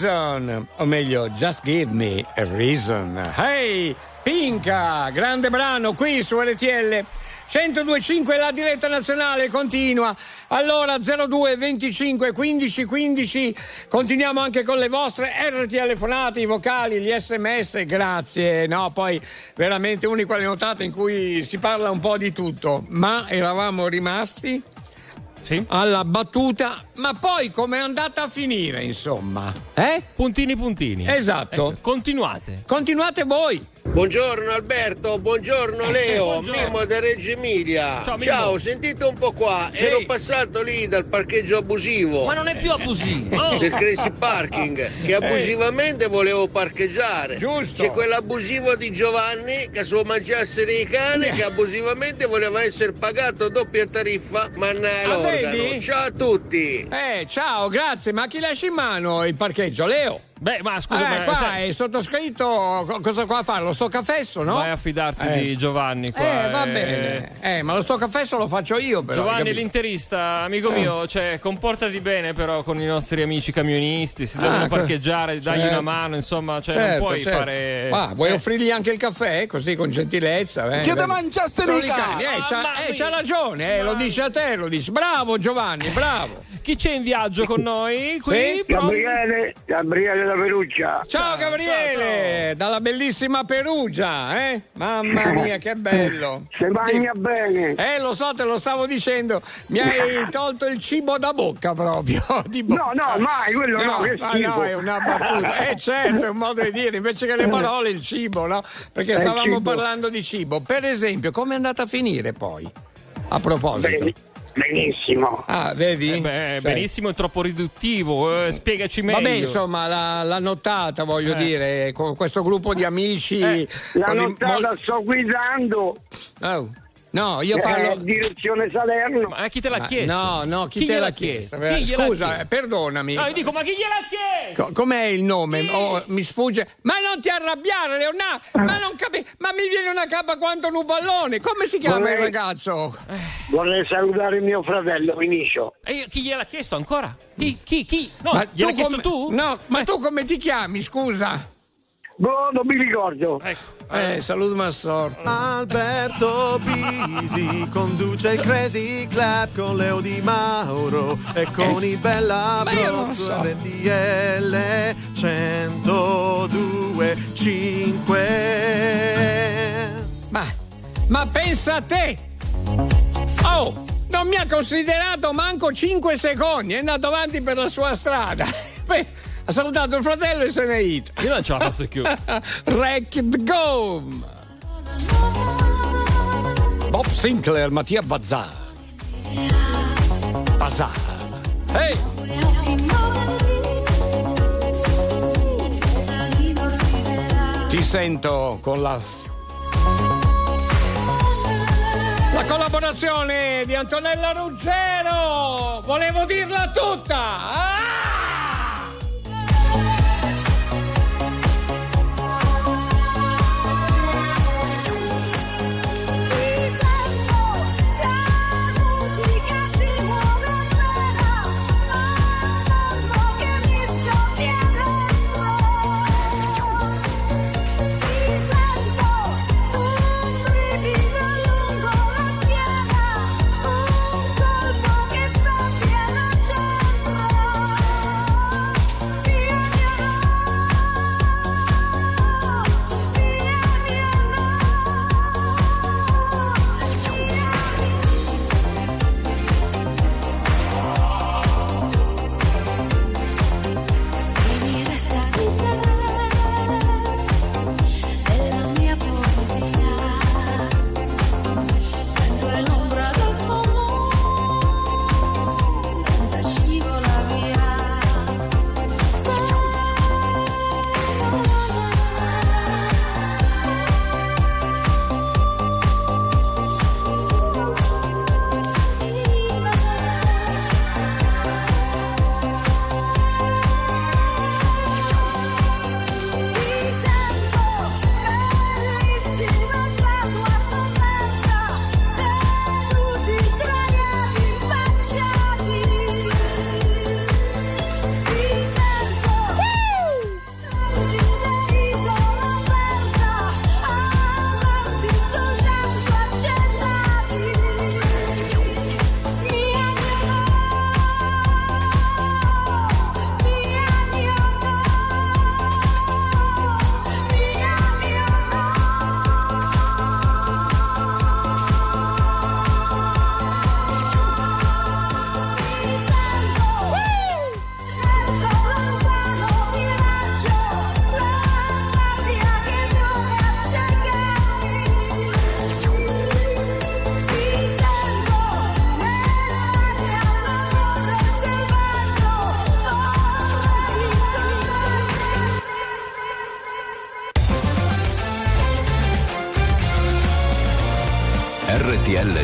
Reason, o meglio, Just Give Me a Reason. Hey, Pinca, grande brano qui su RTL. 1025 la diretta nazionale continua. Allora 02 25 15 15 continuiamo anche con le vostre R telefonate, i vocali, gli SMS, grazie. No, poi veramente unico alle notate in cui si parla un po' di tutto, ma eravamo rimasti sì. alla battuta ma poi come è andata a finire, insomma? Eh? Puntini puntini. Esatto. Ecco, continuate. Continuate voi. Buongiorno Alberto, buongiorno Leo, Buongiorno. Mimmo da Reggio Emilia. Ciao, Mimmo. sentite un po' qua, Sì. ero passato lì dal parcheggio abusivo. Ma non è più abusivo. Oh. Del Crazy Parking, che abusivamente volevo parcheggiare. Giusto. C'è quell'abusivo di Giovanni che su mangiassero i cani che abusivamente voleva essere pagato doppia tariffa, manna Ah, l'organo. vedi? Ciao a tutti. Eh, ciao, grazie. Ma chi lascia in mano il parcheggio? Leo? Beh, ma scusa, Eh, ma qua sai- è sottoscritto. co- Cosa qua a fare? Lo sto caffesso, no? vai a fidarti Eh. di Giovanni qua. Eh, va eh. bene. Eh, ma lo sto caffesso lo faccio io, però. Giovanni l'interista, amico Eh. mio, cioè, comportati bene però con i nostri amici camionisti, si Ah, devono parcheggiare, dagli certo. una mano, insomma, cioè Certo, non puoi certo. fare... Ah, vuoi Eh. offrirgli anche il caffè così con gentilezza? Eh, Che te mangiaste cani? cani, Eh, c'ha, Mamma eh, c'ha ragione, eh, lo dice a te, lo dice. Bravo Giovanni, bravo. Chi c'è in viaggio con noi? Qui? Sì? Gabriele, Gabriele da Perugia. Ciao Gabriele, dalla bellissima Perugia, eh? Mamma mia, che bello. Si mangia bene. Eh, lo so, te lo stavo dicendo. Mi hai tolto il cibo da bocca proprio. Di bocca. No, no, mai, quello no, che ma no, è una battuta. Eh, certo, è un modo di dire, invece che le parole, il cibo, no? Perché Eh, stavamo cibo. parlando di cibo. Per esempio, come è andata a finire poi? A proposito. Bene, benissimo. Ah, vedi? Eh beh, benissimo, è troppo riduttivo, eh, spiegaci meglio. Vabbè, insomma, la, la nottata, voglio Eh. dire, con questo gruppo di amici. La così nottata sto guidando. Oh, No, io Eh, parlo. direzione Salerno. Ma chi te l'ha Ma- chiesto? No, no, chi, te gliel'ha l'ha chiesto? Chi gliel'ha Scusa, chiesto? eh, perdonami. No, io dico, ma chi gliel'ha chiesto? Co- com'è il nome? Oh, mi sfugge. Ma non ti arrabbiare, Leonardo! Ma non capi. Ma mi viene una capa quanto un pallone! Come si chiama Vorrei- il ragazzo? Vorrei salutare mio fratello Vinicio. E io- chi gliel'ha chiesto ancora? Chi? Chi? Chi? No, Ma gliel'ha tu chiesto come- tu? No, ma tu come ti chiami, scusa? Boh, non mi ricordo. Ecco. Eh, salutami a sorte. Alberto Bisi conduce il Crazy Club con Leo Di Mauro e con i Bella Bros so. RTL 102 5 Ma, ma pensa a te! Oh, non mi ha considerato manco 5 secondi, è andato avanti per la sua strada. Beh, ha salutato il fratello e se n'è ito. Io non ce la faccio più. Wrecked Gome. Bob Sinclair, Mattia Bazzar. Bazzar. Ehi! Ti sento con la la collaborazione di Antonella Ruggero! Volevo dirla tutta! Ah!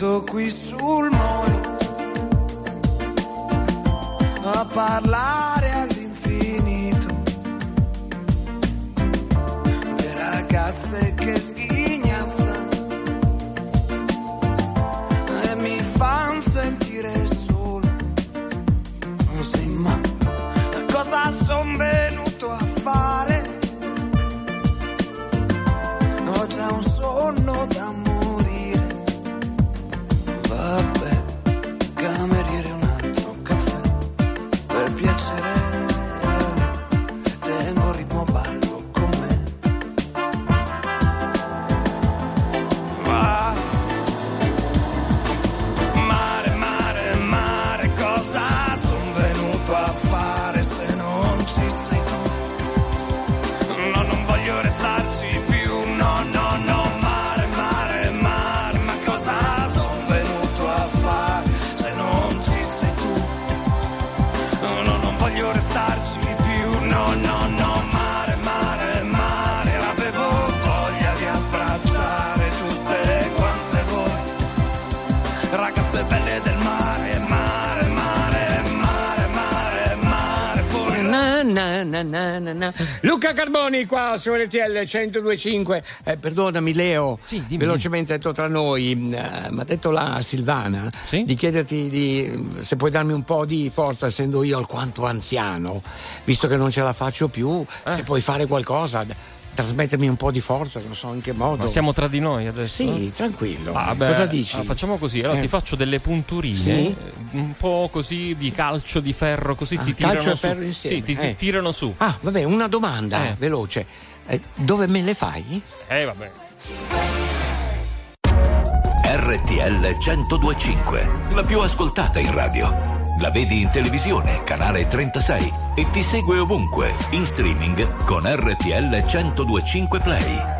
Finito qui sul na, na, na. Luca Carboni qua su RTL 1025 eh, perdonami Leo velocemente detto tra noi mi ha detto la Silvana di chiederti di, se puoi darmi un po' di forza essendo io alquanto anziano visto che non ce la faccio più Eh. se puoi fare qualcosa trasmettermi un po' di forza non so in che modo Ma siamo tra di noi adesso? Sì, tranquillo. Ah, beh, Cosa dici? ah, facciamo così, allora Eh. ti faccio delle punturine, Sì? Un po' così di calcio di ferro, così Ah, ti tirano su. ferro insieme, Sì, ti, ti eh. tirano su. ah vabbè una domanda Eh. veloce Eh, dove me le fai? Eh, vabbè. RTL 1025, la più ascoltata in radio. La vedi in televisione, canale 36 e ti segue ovunque, in streaming con RTL 1025 Play.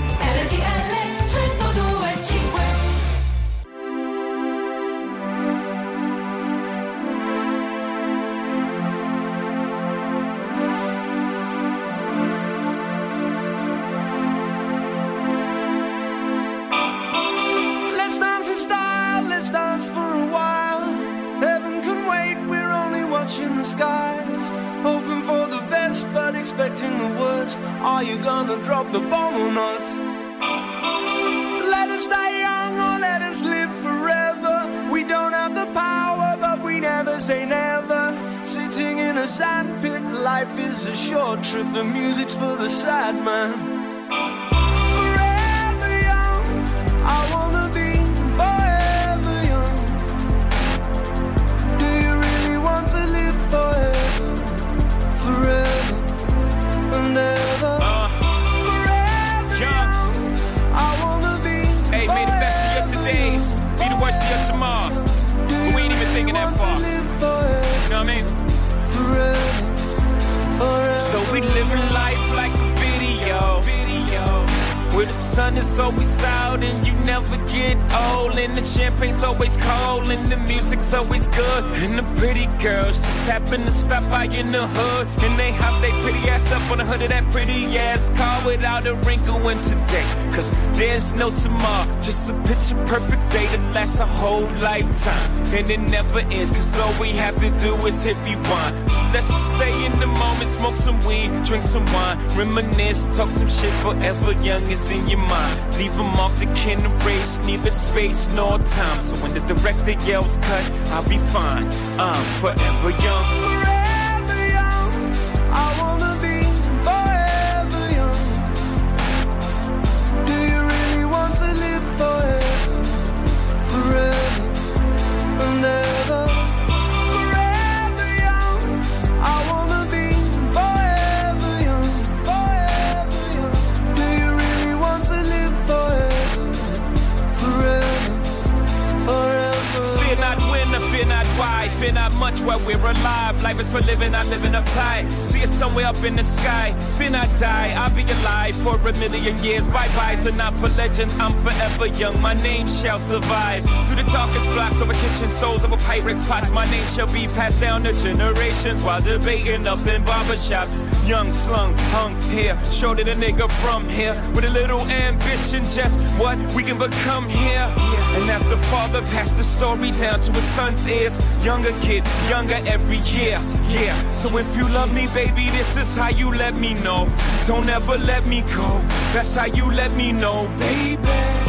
Space nor time. So when the director yells cut, I'll be fine. I'm forever young. Years. Bye bye, so not for legends, I'm forever young. My name shall survive. Through the darkest blocks over kitchen stoves, over Pyrex pots, my name shall be passed down to generations while debating up in barbershops. Young, slung, hung here, shorter the nigga from here. With a little ambition, just what we can become here. And as the father passed the story down to his son's ears, younger kid, younger every year. Yeah, so if you love me, baby, this is how you let me know. Don't ever let me go. That's how you let me know, baby.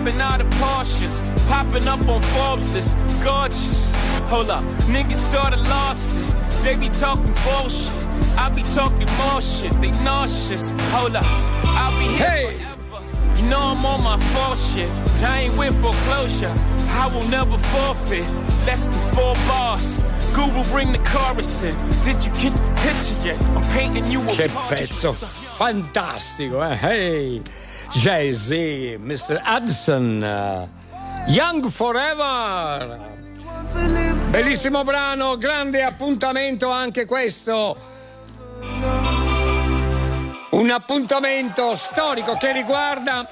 Hopping out of Porsches, popping up on Forbes list, gorgeous. Hold up, niggas I lost it. They be talking bullshit. I be talking more shit. They nauseous. Hold up, I'll be here Hey! forever. You know I'm on my fall shit. I ain't with foreclosure. I will never forfeit. Less than four bars. Google bring the chorus in. Did you get the picture yet? I'm painting you a Che pezzo fantastico, eh? Hey, Jay-Z, Mr. Hudson, eh, Young Forever. Bellissimo brano, grande appuntamento anche questo. Un appuntamento storico che riguarda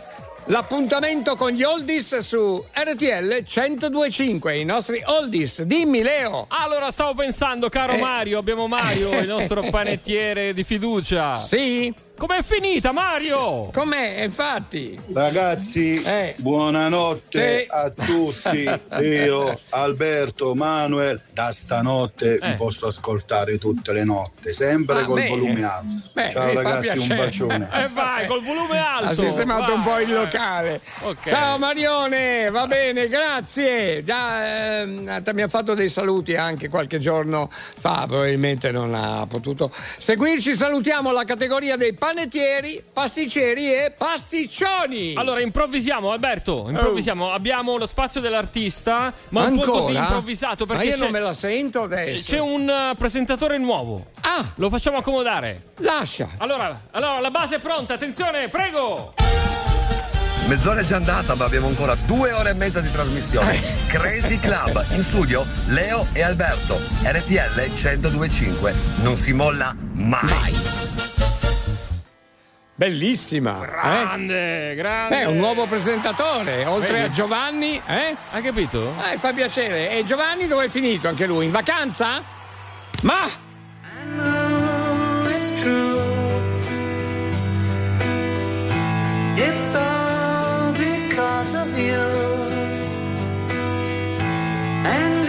l'appuntamento con gli oldies su RTL 1025, i nostri oldies. Dimmi Leo. Allora, stavo pensando, caro Eh. Mario, abbiamo Mario, il nostro panettiere di fiducia. Sì? Com'è finita, Mario? Com'è, infatti? Ragazzi, buonanotte a tutti. Io, Alberto, Manuel, da stanotte vi posso ascoltare tutte le notte, sempre Ah, col bene. volume alto. Beh, Ciao ragazzi, un bacione. E vai, col volume alto. Ha sistemato un po' il locale. Ok. Ciao Marione, va bene, grazie. Già, ehm, mi ha fatto dei saluti anche qualche giorno fa, probabilmente non ha potuto seguirci. Salutiamo la categoria dei panettieri, pasticceri e pasticcioni. Allora, improvvisiamo, Alberto. Improvvisiamo. Abbiamo lo spazio dell'artista, ma un po' Ancora? così improvvisato. Ma Perché io c'è, non me la sento adesso. c'è- un eh, presentatore nuovo. Ah! Lo facciamo accomodare. Lascia. Allora, allora, la base è pronta. Attenzione, prego. Mezz'ora è già andata, ma abbiamo ancora due ore e mezza di trasmissione. Crazy Club, in studio Leo e Alberto. RTL 1025, non si molla mai. Bellissima. Grande, eh? grande. Beh, un nuovo presentatore, oltre Vedi? a Giovanni, eh? Hai capito? Eh, fa piacere. E Giovanni dove è finito anche lui? In vacanza? Ma it's true. It's all because of you. And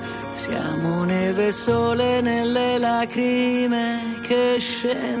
Siamo neve sole nelle lacrime che scendono.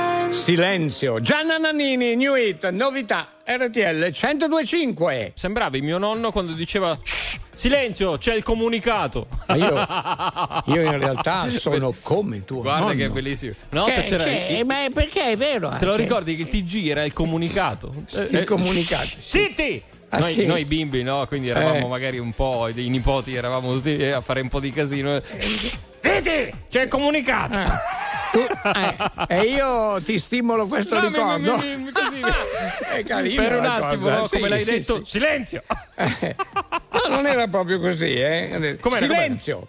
Silenzio. Gianna Nannini, New Hit, novità, RTL 1025. Sembravi mio nonno quando diceva "Shh, silenzio, c'è il comunicato. Ma io, io in realtà sono come tuo Guarda nonno. che bellissimo. Volta Che- c'era che- il- ma perché è vero? Te lo ricordi che il TG era il comunicato? Il comunicato, sì. Ah, noi, sì? noi bimbi, no? Quindi eravamo Eh. magari un po', i nipoti eravamo tutti a fare un po' di casino. Zitti! C'è il comunicato! Tu- eh, e io ti stimolo questo No, mi- ricordo. mi- mi- così- È carina per un attimo, no, sì, come l'hai sì, detto, sì. silenzio! No, non era proprio così, eh. Com'era, Silenzio!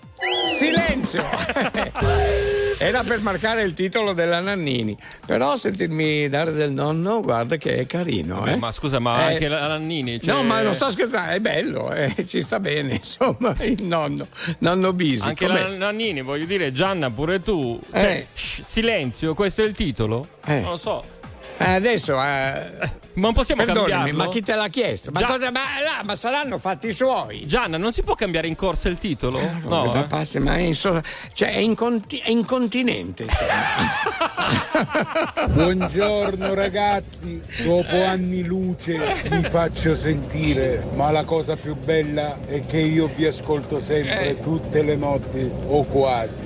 Silenzio! Era per marcare il titolo della Nannini. Però sentirmi dare del nonno, guarda che è carino, eh. Ma scusa, ma Eh, anche la Nannini. Cioè... No, ma non sto scherzando, è bello, eh, ci sta bene, insomma, il nonno, nonno Bisi. Anche com'è? la Nannini, voglio dire, Gianna, pure tu. Cioè, Eh. shh, silenzio, questo è il titolo? Eh. Non lo so. Eh, adesso, eh, Ma non possiamo cambiarlo? ma chi te l'ha chiesto? Ma, cosa- ma, là, ma saranno fatti i suoi. Gianna, non si può cambiare in corsa il titolo? No, No, da eh? passe, ma è, inso- cioè, è, inconti- è incontinente. Buongiorno ragazzi, dopo anni luce mi faccio sentire, ma la cosa più bella è che io vi ascolto sempre tutte le notti o quasi.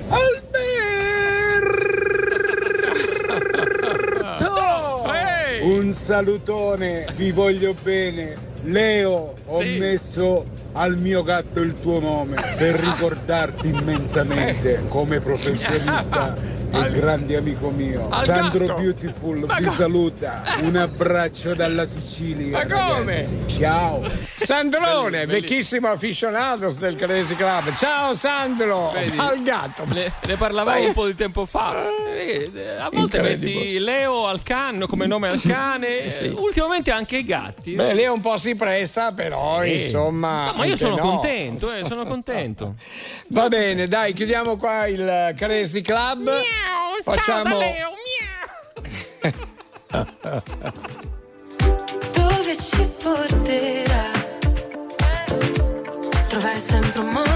Un salutone, vi voglio bene. Leo, ho messo al mio gatto il tuo nome per ricordarti immensamente come professionista e grande amico mio. al Sandro gatto? Beautiful Ma vi co- saluta. Un abbraccio dalla Sicilia. Ma come? ragazzi. Ciao. Sandrone, vecchissimo aficionados del Crazy Club. Ciao Sandro! Vedi? Al gatto. Ne, ne parlavamo Vai. un po' di tempo fa. Eh, A volte metti Leo al cane come nome al cane, Sì. eh, ultimamente anche i gatti. Beh, lì un po' si presta, però Sì. insomma. No, ma io sono no. contento, eh, sono contento. Va bene, dai, chiudiamo qua il Crazy Club. Facciamo. Dove ci porterà? Trovare sempre un modo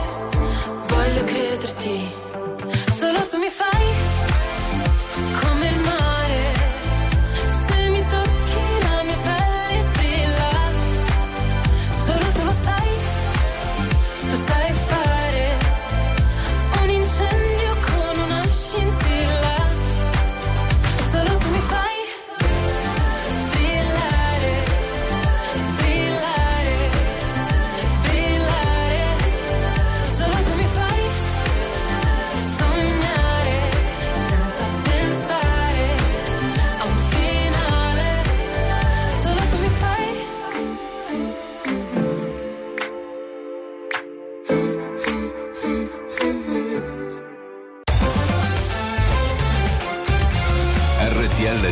Voglio crederti.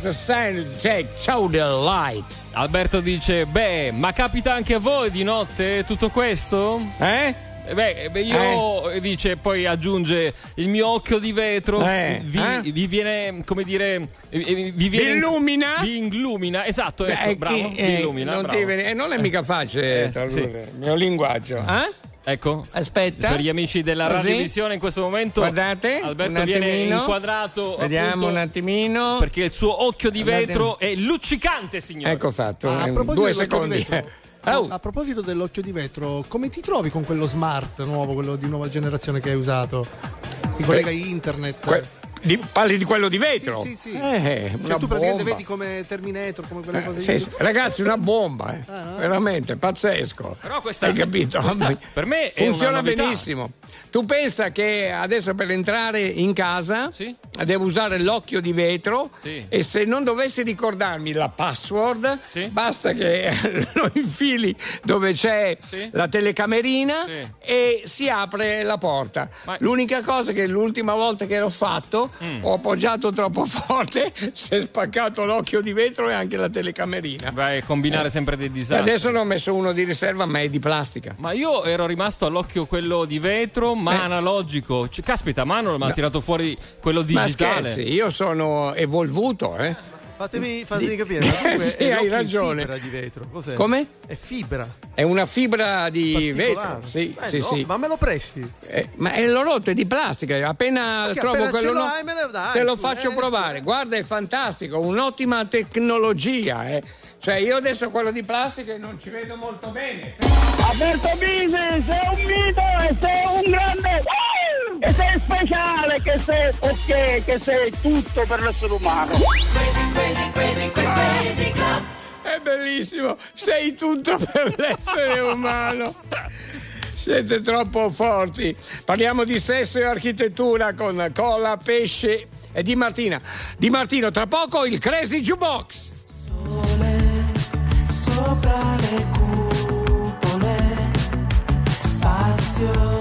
the sign take show the light. Alberto dice: Beh, ma capita anche a voi di notte tutto questo? Eh? Beh, beh, io dice, poi aggiunge il mio occhio di vetro Eh, vi, eh? vi viene, come dire, eh, vi, vi viene Vi illumina? Vi illumina, esatto, ecco, Eh, bravo, vi eh, illumina. non bravo. viene- eh, non è mica facile Eh, tradurre sì. il mio linguaggio. Eh? Ecco, aspetta. Per gli amici della Così? radiovisione in questo momento Guardate, Alberto viene inquadrato Vediamo appunto, un attimino. perché il suo occhio di Guardate. vetro è luccicante, signore. Ecco fatto, Ah, a due dell'occhio di secondi. vetro, Oh. A proposito dell'occhio di vetro, come ti trovi con quello smart nuovo, quello di nuova generazione che hai usato? Ti collega a internet? Que- di- parli di quello di vetro? Sì, sì, sì. Eh, Cioè, una tu praticamente bomba. vedi come Terminator, come quelle Eh, cose sì, sì, ragazzi, una bomba, eh. Ah, no? veramente pazzesco. Però questa- Hai capito? questa per me funziona benissimo. Tu pensa che adesso per entrare in casa devo usare l'occhio di vetro Sì. e se non dovessi ricordarmi la password, basta che lo infili dove c'è la telecamerina Sì. e si apre la porta. L'unica cosa che l'ultima volta che l'ho fatto Mm. ho appoggiato troppo forte, si è spaccato l'occhio di vetro e anche la telecamerina. Vai a combinare sempre dei E disastri. adesso ne ho messo uno di riserva, ma è di plastica. Ma io ero rimasto all'occhio quello di vetro, ma Eh. analogico. Cioè, caspita, Manuel mi ha No. tirato fuori quello Ma digitale. scherzi, io sono evolvuto, eh. Fatemi, fatemi capire, ma Sì, è hai ragione. fibra di vetro. Cos'è? Come? È fibra. È una fibra di vetro, sì, Eh, sì, no, sì. Ma me lo presti? Eh, ma è l'ho rotto, è di plastica. Appena Ok, trovo appena quello no, l'hai, me ne dai, te lo faccio eh, provare. Guarda, è fantastico, un'ottima tecnologia. eh. Cioè, io adesso quello di plastica non ci vedo molto bene. Alberto Bisi, sei un mito e sei un grande... E sei speciale, che sei ok, che sei tutto per l'essere umano. È bellissimo, sei tutto per l'essere umano. Siete troppo forti. Parliamo di sesso e architettura con Cola, Pesce e Di Martina. Di Martino, tra poco il Crazy Jukebox. Sopra le cupole, spazio,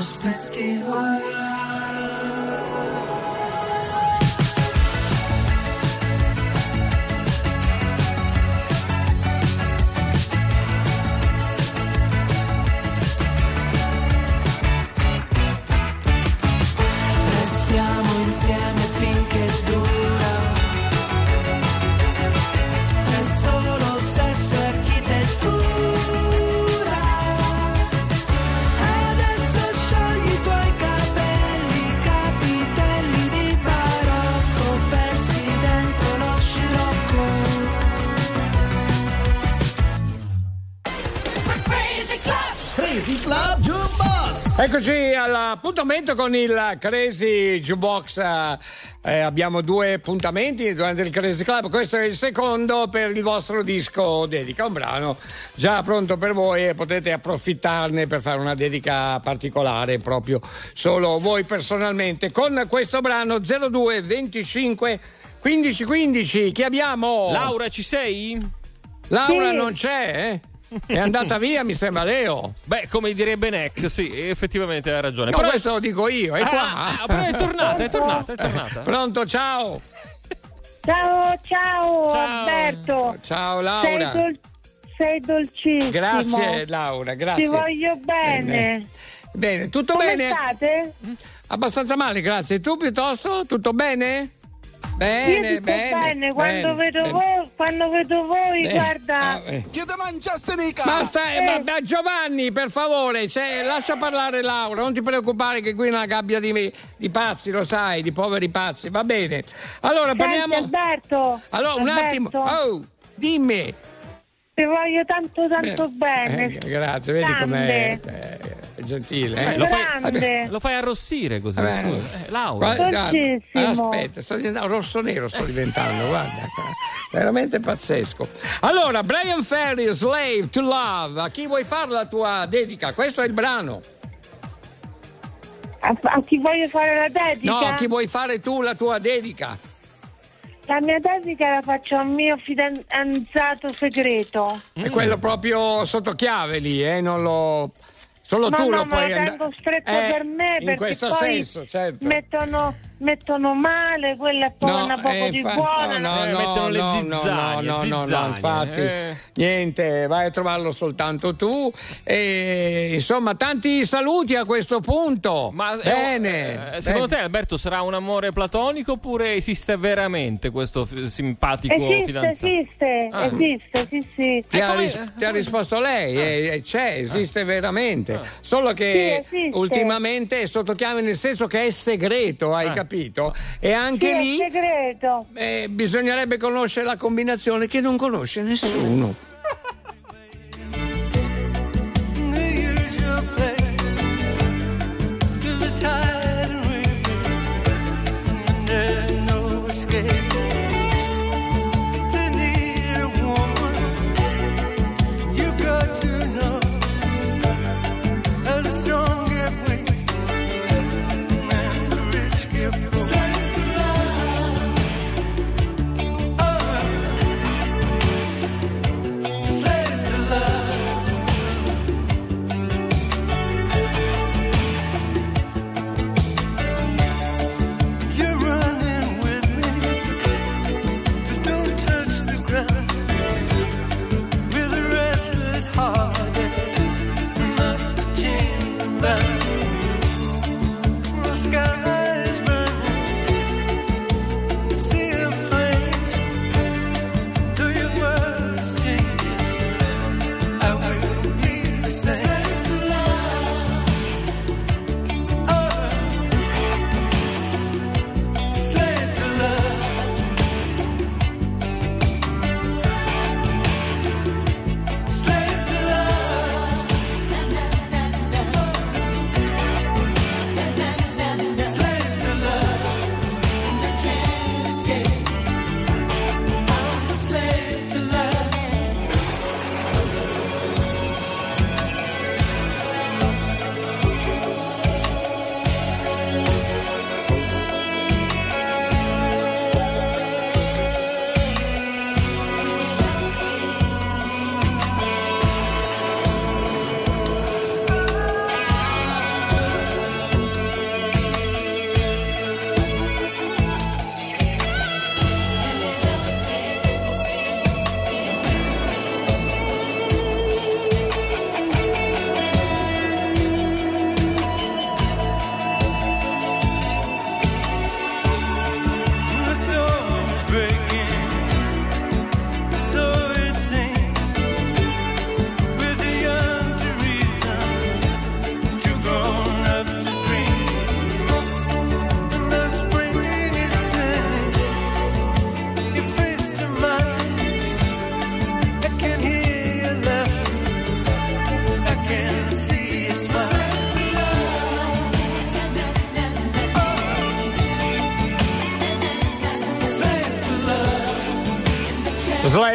prospect. All'appuntamento con il Crazy Jukebox. Eh, eh, abbiamo due appuntamenti durante il Crazy Club. Questo è il secondo per il vostro disco dedica, un brano già pronto per voi e potete approfittarne per fare una dedica particolare proprio solo voi personalmente. Con questo brano 02 25 15 15 chi abbiamo? Laura, ci sei? Laura Sì. non c'è, eh? È andata via, mi sembra Leo. Beh, come direbbe Neck, sì, effettivamente hai ragione. No, questo lo dico io, è Ah, qua. ah, però è tornata, è tornata, è tornata. Pronto, ciao. Ciao, ciao, Alberto. Ciao Laura. Sei, dol- sei dolcissimo. Grazie Laura, grazie. Ti voglio bene. Bene, tutto Come bene? state? Abbastanza male, grazie. Tu piuttosto? Tutto bene? Io Bene, bene. bene, quando, bene, vedo bene. Voi, quando vedo voi, Bene. guarda. Ah, eh. Che te mangiaste mica? Basta, eh, ma- ma Giovanni, per favore, se- lascia parlare Laura, non ti preoccupare che qui è una gabbia di, di pazzi, lo sai, di poveri pazzi, va bene. Allora, Senti, parliamo... Alberto. Allora, un Alberto, attimo, oh, dimmi. Ti voglio tanto tanto bene. Eh, grazie, vedi com'è eh, è gentile. eh? lo, fai, lo fai arrossire così, Vabbè. scusa. Eh, Laura. Guarda, Dolcissimo. aspetta, sto diventando rosso nero, sto diventando, guarda, veramente pazzesco. Allora, Brian Ferry, Slave to Love, a chi vuoi fare la tua dedica? Questo è il brano. A, a chi voglio fare la dedica? No, a chi vuoi fare tu la tua dedica? La mia dedica la faccio al mio fidanzato segreto. È quello proprio sotto chiave lì, eh? Non lo. Solo no, tu no, lo ma puoi lo andare. tengo stretto Eh, per me in perché questo poi senso, certo. mettono, mettono male, quella è buona, poco eh, di infa- buona. no, no, mettono no, le no, zizzanie, no, no, no, no, zizzanie, infatti, eh. niente, vai a trovarlo soltanto tu. E, insomma, tanti saluti a questo punto. Ma eh, Bene. eh, secondo bene. te, Alberto, sarà un amore platonico oppure esiste veramente questo f- simpatico Esiste, fidanzato? esiste, Ah. esiste, sì, sì. Ti ha, ris- ti ha risposto lei, e c'è, esiste veramente. Solo che Sì, ultimamente è sotto chiave nel senso che è segreto, hai capito? E anche Sì, lì segreto. eh, bisognerebbe conoscere la combinazione che non conosce nessuno.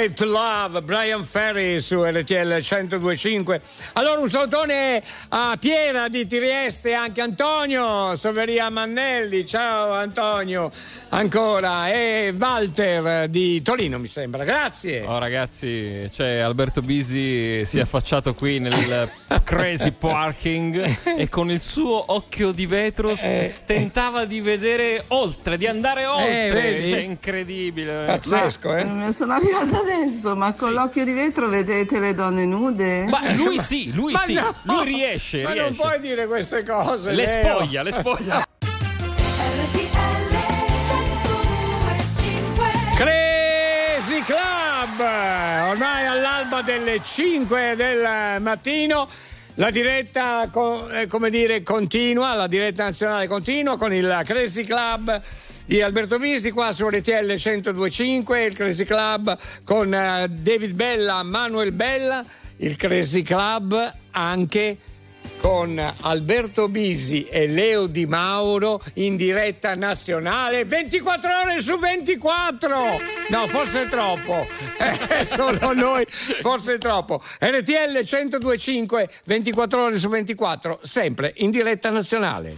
Slave to Love, Brian Ferry su RTL 1025. Allora un salutone a Piera di Trieste, anche Antonio, Soveria Mannelli, ciao Antonio, ancora, e Walter di Torino mi sembra, grazie. Oh ragazzi, cioè Alberto Bisi si è affacciato qui nel crazy parking e con il suo occhio di vetro tentava di vedere oltre, di andare oltre, vedi? cioè incredibile. Pazzesco, eh? Ma sono arrivata adesso, ma con l'occhio di vetro vedete le donne nude? Ma lui sì, lui Ma sì, no! lui riesce, Ma riesce. non puoi dire queste cose. Le Leo. spoglia, le spoglia. Ormai all'alba delle 5 del mattino. La diretta, eh, come dire, continua, la diretta nazionale continua con il Crazy Club di Alberto Bisi qua su RTL 1025, il Crazy Club con eh, David Bella, Manuel Bella, il Crazy Club anche con Alberto Bisi e Leo Di Mauro in diretta nazionale 24 ore su 24 no forse è troppo. Eh, solo noi forse è troppo. RTL 1025 24 ore su 24 sempre in diretta nazionale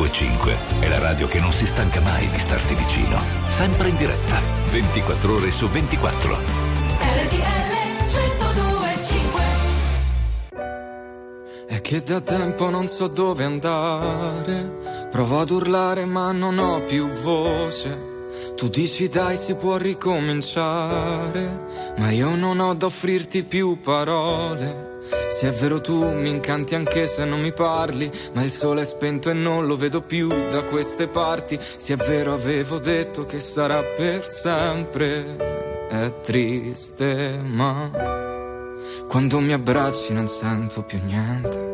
1025 è la radio che non si stanca mai di starti vicino. Sempre in diretta, 24 ore su 24. RTL 1025 È che da tempo non so dove andare. Provo ad urlare ma non ho più voce. Tu dici dai si può ricominciare, ma io non ho da offrirti più parole. Se è vero tu mi incanti anche se non mi parli, ma il sole è spento e non lo vedo più da queste parti. Se è vero avevo detto che sarà per sempre, è triste ma quando mi abbracci non sento più niente.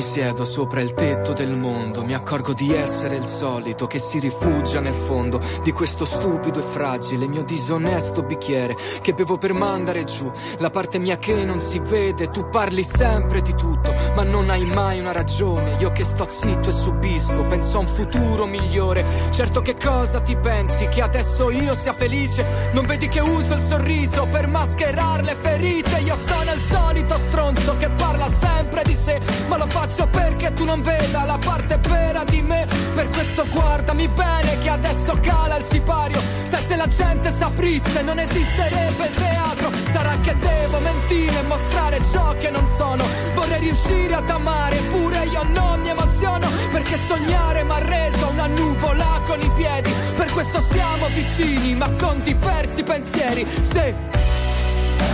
Mi siedo sopra il tetto del mondo, mi accorgo di essere il solito che si rifugia nel fondo di questo stupido e fragile mio disonesto bicchiere che bevo per mandare giù la parte mia che non si vede. Tu parli sempre di tutto, ma non hai mai una ragione. Io che sto zitto e subisco, penso a un futuro migliore. Certo che cosa ti pensi? Che adesso io sia felice? Non vedi che uso il sorriso per mascherare le ferite? Io sono il solito stronzo che parla sempre di sé, ma lo faccio perché tu non veda la parte vera di me. Per questo guardami bene che adesso cala il sipario. Sai se la gente saprisse non esisterebbe il teatro. Sarà che devo mentire e mostrare ciò che non sono. Vorrei riuscire ad amare, eppure io non mi emoziono. Perché sognare mi ha reso una nuvola con i piedi. Per questo siamo vicini, ma con diversi pensieri. Se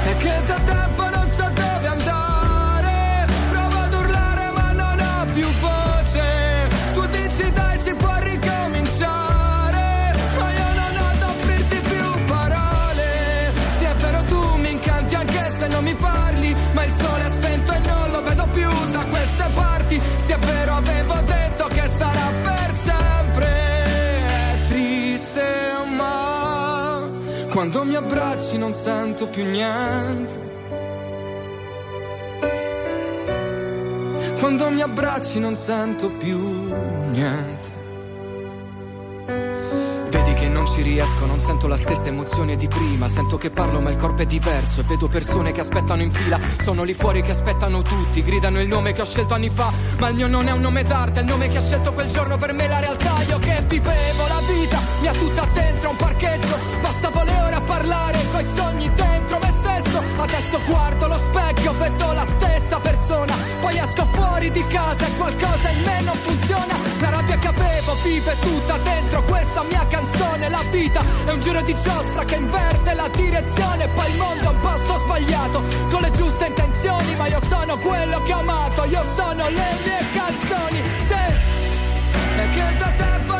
è che da tempo non so dove andare. Più voce. Tu dici dai, si può ricominciare. Ma io non ho da offrirti più parole. Sì, è vero, tu mi incanti anche se non mi parli. Ma il sole è spento e non lo vedo più da queste parti. Sì, è vero, avevo detto che sarà per sempre. È triste, ma quando mi abbracci non sento più niente. Quando mi abbracci non sento più niente. Ci riesco, non sento la stessa emozione di prima. Sento che parlo ma il corpo è diverso e vedo persone che aspettano in fila. Sono lì fuori che aspettano tutti, gridano il nome che ho scelto anni fa. Ma il mio non è un nome d'arte, è il nome che ha scelto quel giorno per me la realtà. Io che vivevo la vita, mi ha tutta dentro un parcheggio. Bastavo le ore a parlare coi sogni dentro me stesso. Adesso guardo lo specchio, vedo la stessa persona. Poi esco fuori di casa e qualcosa in me non funziona. La rabbia che avevo vive tutta dentro questa mia canzone. La vita è un giro di giostra che inverte la direzione. Poi il mondo è un posto sbagliato, con le giuste intenzioni. Ma io sono quello che ho amato, io sono le mie canzoni. Se è che da tempo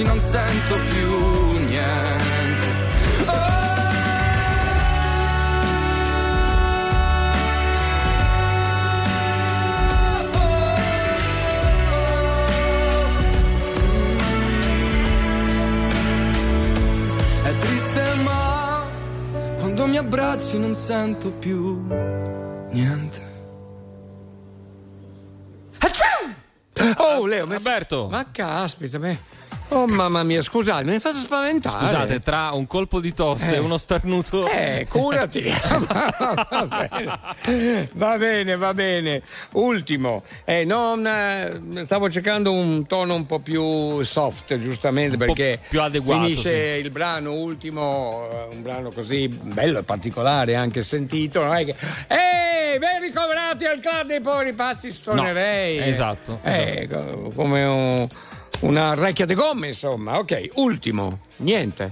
abbracci non sento più niente. È triste ma quando mi abbracci non sento più niente. Oh, Leo, mi Alberto. Ma caspita, me. Oh mamma mia, scusate, mi hai fatto spaventare. Scusate, tra un colpo di tosse e uno starnuto. Eh, curati. va, bene. va bene, va bene. Ultimo, eh, non, eh, stavo cercando un tono un po' più soft, giustamente, po' perché più adeguato, finisce sì. il brano ultimo, eh, un brano così bello e particolare, anche sentito. Non è che. Ehi, ben ricoverati al club dei poveri pazzi, suonerei. No, esatto, Eh, co- come un- una recchia di gomme, insomma. Ok, ultimo, niente.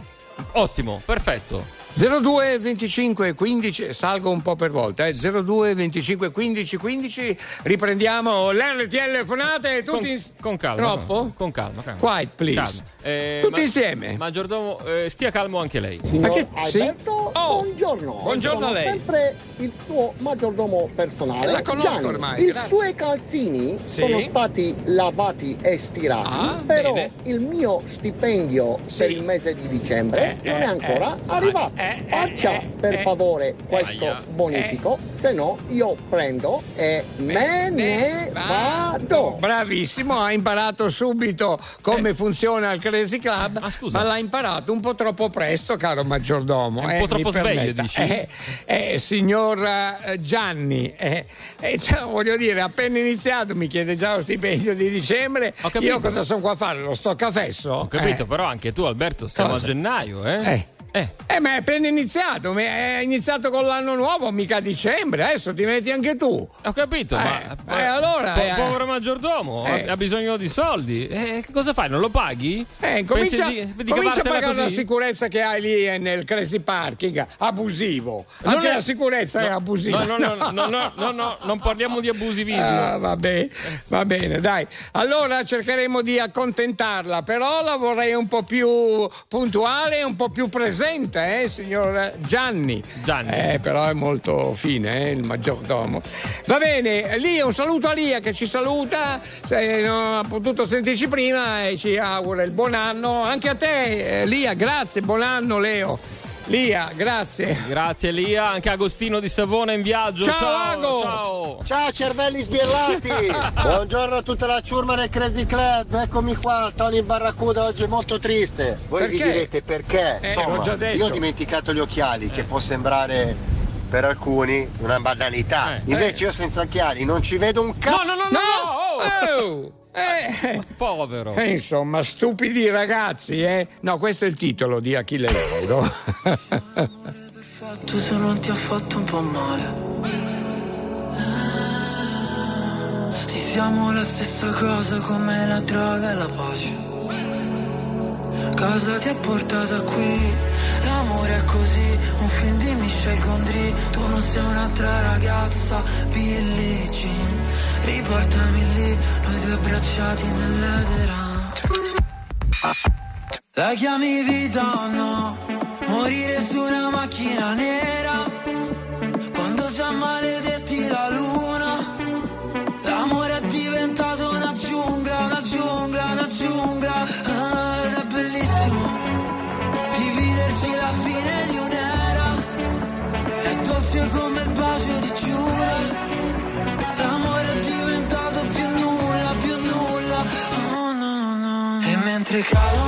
Ottimo, perfetto. 02 25 15 salgo un po' per volta eh. 02 25 15 15 riprendiamo l'RTL fonate tutti Con, con calma. troppo? Con calma, calma. Quiet, please. Calma. Eh, Tutti ma- insieme. Maggiordomo, eh, stia calmo anche lei. Ma che- sì? Alberto, buongiorno. Buongiorno a lei. sempre il suo maggiordomo personale. La conosco Gianni. ormai, I grazie. suoi calzini Sì. sono stati lavati e stirati, Ah, però bene. il mio stipendio per il mese di dicembre Eh, non è eh, ancora eh. arrivato. Eh, faccia eh, per eh, favore questo bonifico, se no io prendo e me ne vado. Bravissimo, ha imparato subito come funziona il Crazy Club, ma l'ha imparato un po' troppo presto, caro maggiordomo. È un eh, po' troppo sveglio, permetta. dici? Eh, eh, signor Gianni, eh, eh, cioè, voglio dire, appena iniziato mi chiede già lo stipendio di dicembre. Io cosa sono qua a fare? Lo sto a cafesso? Ho capito, Eh. però anche tu, Alberto, siamo Cosa? a gennaio, eh? Eh. Eh, ma è appena iniziato, è iniziato con l'anno nuovo, mica a dicembre, adesso ti metti anche tu. Ho capito, Eh, ma eh, allora, po- eh. povero maggiordomo Eh. ha bisogno di soldi. Eh, che cosa fai? Non lo paghi? Eh, comincia, di, di comincia a pagare la così? sicurezza che hai lì eh, nel crazy parking, abusivo. Non Anche è- la sicurezza è abusiva. No, no, no, no, no, no, no, non parliamo di abusivismo. Ah, va bene, va bene, dai. Allora cercheremo di accontentarla, però la vorrei un po' più puntuale e un po' più presente, eh, signor Gianni. Gianni. Eh, però è molto fine, eh, il maggiordomo. Va bene, Lia, un saluto a Lia che ci saluta, se non ha potuto sentirci prima e ci augura il buon anno. Anche a te, eh, Lia, grazie, buon anno, Leo. Lia, grazie. Grazie Lia, anche Agostino di Savona in viaggio. Ciao, ciao Ago. Ciao. Ciao cervelli sbiellati! Buongiorno a tutta la ciurma del Crazy Club, eccomi qua, Tony Barracuda oggi è molto triste. Voi vi Perché? direte perché? Eh, Insomma, l'ho già detto. io ho dimenticato gli occhiali, che può sembrare per alcuni una banalità. Invece io senza occhiali non ci vedo un cazzo. No, no, no, no! Oh! Eh, Povero. eh, insomma, stupidi ragazzi, eh? No, questo è il titolo di Achille Lauro. Tu se non ti ha fatto un po' male. Sì, siamo la stessa cosa come la droga e la pace. Cosa ti ha portata qui? L'amore è così, un film di Michel Gondry. Tu non sei un'altra ragazza, Billie Jean. Riportami lì, noi due abbracciati nell'edera. La chiami vita o no? Morire su una macchina nera. Quando già maledetti la luna. L'amore è diventato una giungla, una giungla, una giungla. Ah, Ed è bellissimo Dividerci la fine di un'era. È dolce come il bacio di Giura no E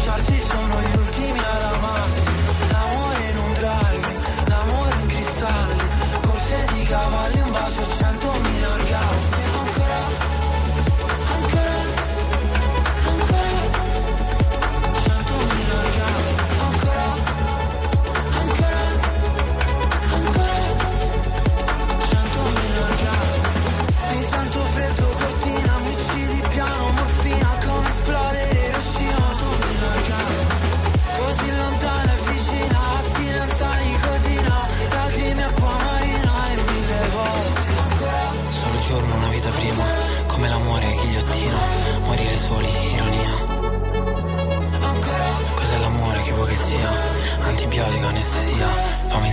Prima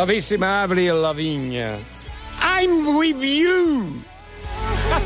Bravissima Avril Lavigne. I'm with you.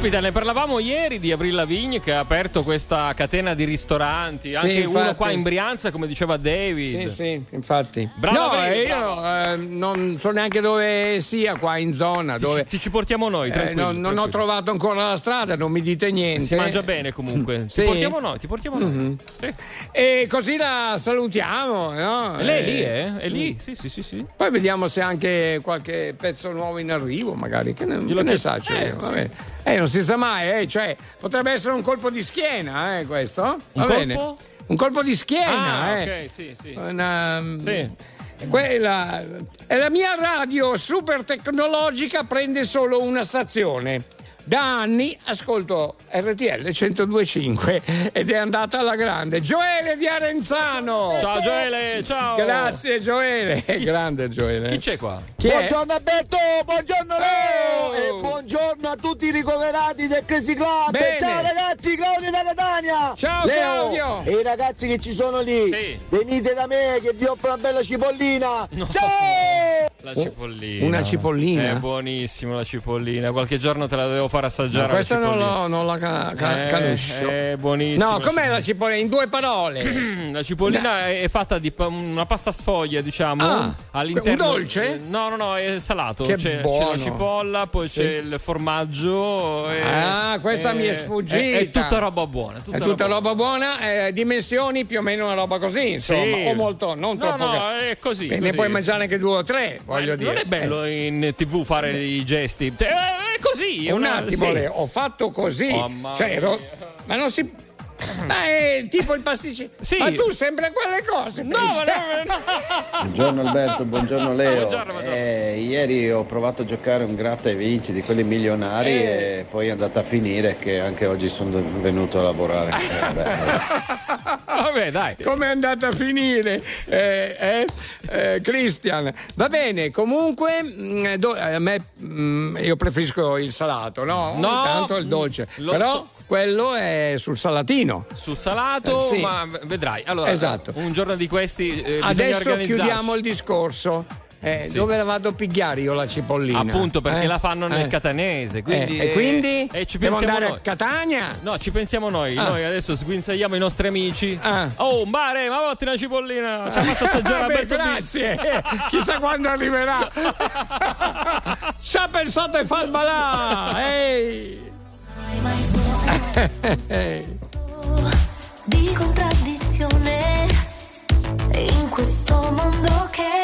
Caspita, ne parlavamo ieri di Avril Lavigne che ha aperto questa catena di ristoranti, anche uno infatti. qua in Brianza, come diceva David. Sì, sì, infatti. Bravo, no, bravo. io eh, non so neanche dove sia qua in zona. Ti, Dove... ti ci portiamo noi, Eh, non, non ho trovato ancora la strada, non mi dite niente. Si mangia bene comunque. Sì. Ti portiamo noi, ti portiamo noi. Mhm. Sì. E così la salutiamo, no? Lei è lì, Eh, eh? È lì, sì, sì, sì, sì. Poi vediamo se anche qualche pezzo nuovo in arrivo, magari. Che ne, che ne sa, cioè, Eh, va sì. Eh, non si sa mai, eh, cioè, potrebbe essere un colpo di schiena, eh, questo. Va Un bene. colpo? Un colpo di schiena, Ah, eh. ok, sì, sì. Una, Sì. Quella, e la mia radio super tecnologica prende solo una stazione. Da anni ascolto RTL 1025 ed è andata alla grande. Gioele di Arenzano! Ciao Gioele, ciao! Grazie Gioele, grande Gioele. Chi c'è qua? Chi è? Buongiorno Alberto, buongiorno Leo Oh! e buongiorno a tutti i ricoverati del Crazy Club. Bene. Ciao ragazzi, Claudio da Catania. Ciao, Leo, Claudio. E i ragazzi che ci sono lì, Sì. venite da me che vi offro una bella cipollina. No. Ciao! La cipollina. Una cipollina? È buonissima la cipollina. Qualche giorno te la devo far assaggiare. Ma questa la non, lo- non la ca- ca- Eh, canuscio. È buonissima. No, com'è la cipollina? In due parole. La cipollina è fatta di pa- una pasta sfoglia, diciamo. Ah, all'interno. un dolce? No, no, no, è salato. Che c'è, c'è la cipolla, poi Sì. c'è il formaggio. e- Ah, questa e- mi è sfuggita. È, è tutta roba buona. È tutta roba buona, eh, dimensioni più o meno una roba così, insomma, Sì. o molto, non No, troppo. no, gra- è così, E ne puoi mangiare anche due o tre, voglio dire. Non è bello in tv fare i gesti. Eh, È così. è Un una- attimo, sì. Ho fatto così. Oh, cioè, ero- ma non si. Ma è tipo il pasticcio. Sì. Ma tu sempre quelle cose. No, ma no, Buongiorno Alberto, buongiorno Leo. Buongiorno, buongiorno. Eh, ieri ho provato a giocare un gratta e vinci di quelli milionari Eh. e poi è andata a finire che anche oggi sono venuto a lavorare. Eh, beh, Vabbè, dai. Come è andata a finire, eh, eh, eh, Christian? Va bene, comunque, mh, do- a me, mh, io preferisco il salato, no? Ogni No, tanto il dolce. lo Però so. Quello è sul salatino. Sul salato, Eh, sì. ma vedrai. Allora, Esatto. un giorno di questi eh, Adesso chiudiamo il discorso. Eh, Sì. Dove la vado a pigliare io la cipollina? Appunto perché Eh? la fanno nel Eh. catanese. Quindi, Eh, e quindi? eh, ci Devo andare noi. a Catania? No, ci pensiamo noi. Ah. Noi adesso sguinzagliamo i nostri amici. Ah. Oh, Mare, ma votti una cipollina. Ci ha fatto assaggiare Alberto grazie. Chissà quando arriverà. Ci ha pensato e fa il balà. Ehi. Di contraddizione in questo mondo che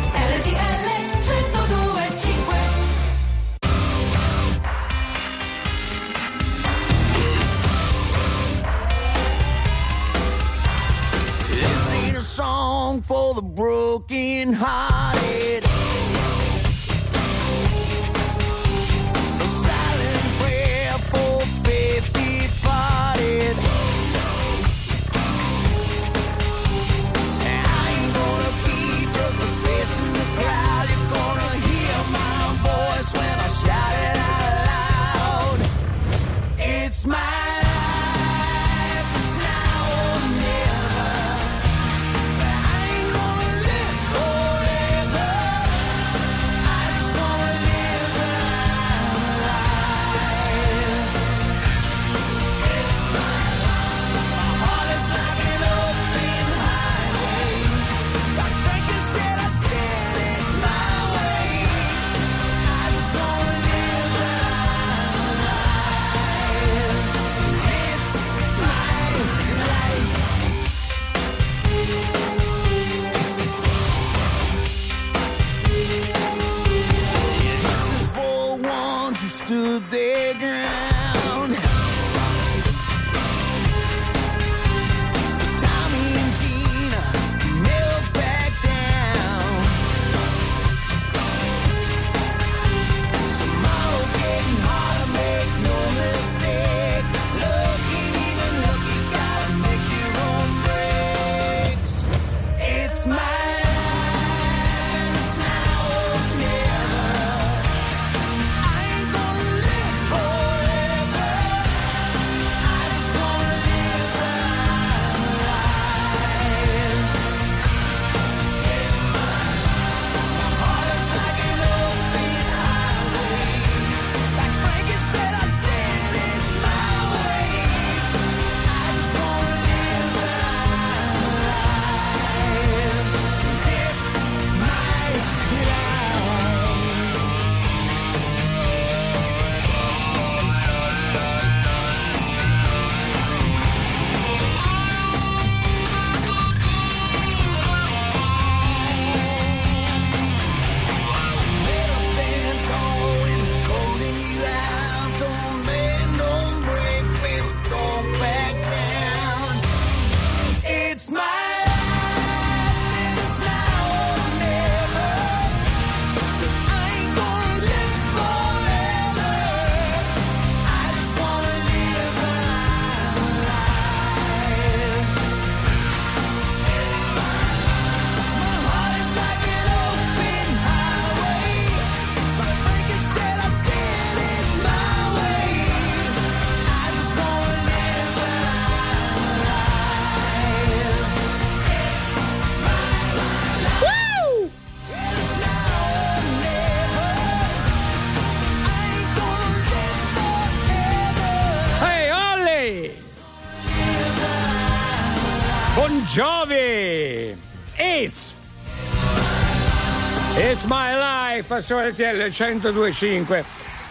Su RTL 1025.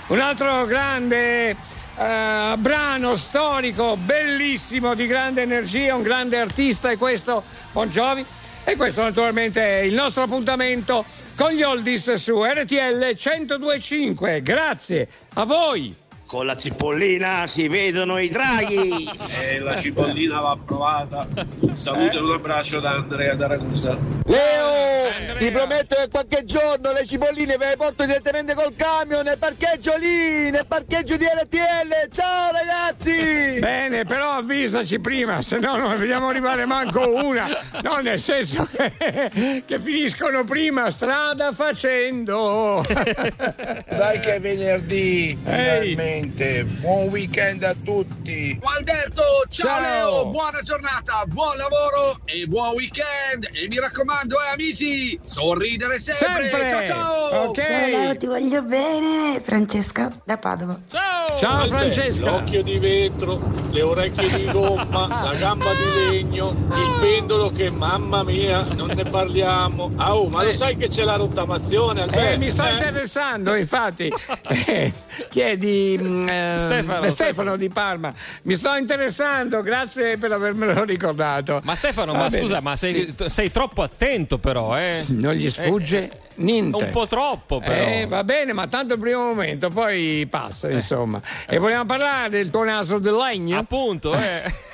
Un altro grande eh, brano storico, bellissimo, di grande energia, un grande artista è questo, Bon Jovi. E questo naturalmente è il nostro appuntamento con gli oldies su RTL 1025. Grazie a voi! Con la cipollina si vedono i draghi. E la cipollina va provata. Saluto e un abbraccio da Andrea da Ragusa. Leo, ti prometto che qualche giorno le cipolline ve le porto direttamente col camion nel parcheggio lì, nel parcheggio di RTL. Ciao ragazzi! Bene, però avvisaci prima, se no non vediamo arrivare manco una. No, nel senso che, che finiscono prima strada facendo. Dai che è venerdì, finalmente. Buon weekend a tutti. Alberto, ciao, Ciao. Leo, buona giornata, buon lavoro e buon weekend. E mi raccomando, eh, amici, sorridere sempre. Sempre. Ciao ciao. Ok. Ciao Leo, ti voglio bene. Francesca da Padova. Ciao Albè, Francesca. L'occhio di vetro, le orecchie di gomma, la gamba di legno, il pendolo che mamma mia, non ne parliamo. Ah, oh, ma lo sai che c'è la rottamazione, Alberto? Eh, mi sto Eh? interessando, infatti. Eh, chi è di mm, eh, Stefano, eh, Stefano. di Parma? Mi sto interessando, grazie per avermelo ricordato. Ma Stefano, Va ma bene. scusa, ma sei, sei troppo attento però, eh? Non gli sfugge niente. Un po' troppo però. Eh, va bene, ma tanto il primo momento, poi passa, insomma. E vogliamo parlare del tuo naso del legno? Appunto, eh.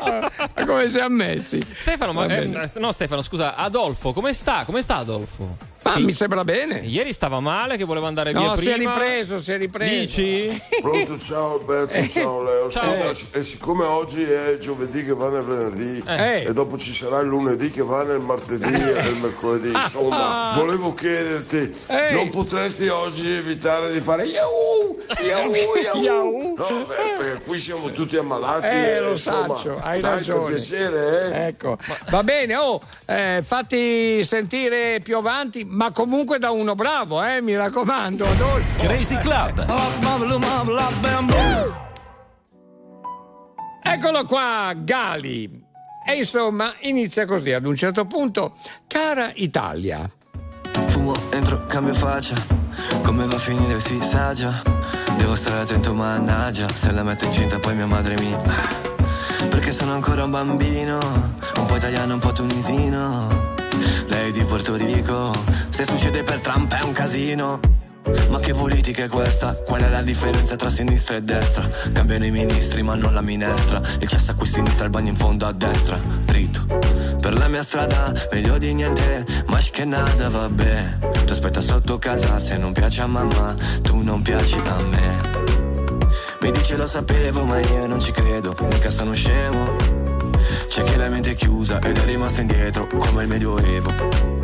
Ma come siamo messi? Stefano, ma, eh, no Stefano, scusa, Adolfo, come sta? Come sta Adolfo? Ma Sì. mi sembra bene. Ieri stava male, che voleva andare via No, si è prima. ripreso, si è ripreso. Dici? Pronto, ciao Alberto, Eh, ciao Leo. ciao. Scusa, e siccome oggi è giovedì che va nel venerdì Eh. e dopo ci sarà il lunedì che va nel martedì e nel mercoledì, insomma, volevo chiederti, Ehi. non potresti oggi evitare di fare Yahoo! Yahoo! Yahoo! Yahoo! No, beh, perché qui siamo tutti ammalati. Eh, e, lo insomma, saccio, hai ragione. Piacere, eh? Ecco, va bene, oh, eh, fatti sentire più avanti, ma comunque da uno bravo, eh, mi raccomando, Adolfo. Crazy Club. Eccolo qua, Gali. E insomma, inizia così, ad un certo punto, cara Italia. Fumo, entro, cambio faccia. Come va a finire si sa già. Devo stare attento, mannaggia. Se la metto incinta poi mia madre mi. Perché sono ancora un bambino. Un po' italiano, un po' tunisino. Lei di Porto Rico. Se succede per Trump è un casino. Ma che politica è questa? Qual è la differenza tra sinistra e destra? Cambiano i ministri ma non la minestra Il cesso a qui a sinistra, il bagno in fondo a destra Dritto Per la mia strada, meglio di niente Ma che nada, vabbè Ti aspetta sotto casa se non piace a mamma Tu non piaci a me Mi dice lo sapevo ma io non ci credo Mica sono scemo C'è chi la mente è chiusa ed è rimasto indietro Come il medioevo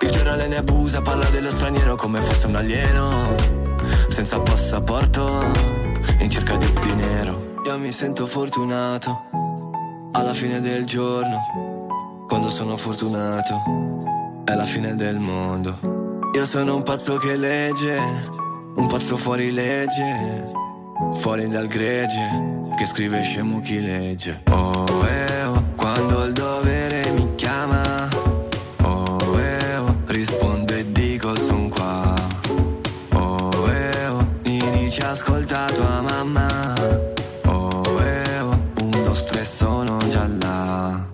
il giornale ne abusa, parla dello straniero come fosse un alieno. Senza passaporto, in cerca di dinero. Io mi sento fortunato, alla fine del giorno. Quando sono fortunato, è la fine del mondo. Io sono un pazzo che legge, un pazzo fuori legge. Fuori dal gregge, che scrive scemo chi legge. Oh, eh, oh, quando il dovere mi chiama. Oh, eh, oh, rispondo e dico son qua. Oh, eh, oh, mi dici ascolta tua mamma. Oh, eh, oh, un, due, tre, sono già là.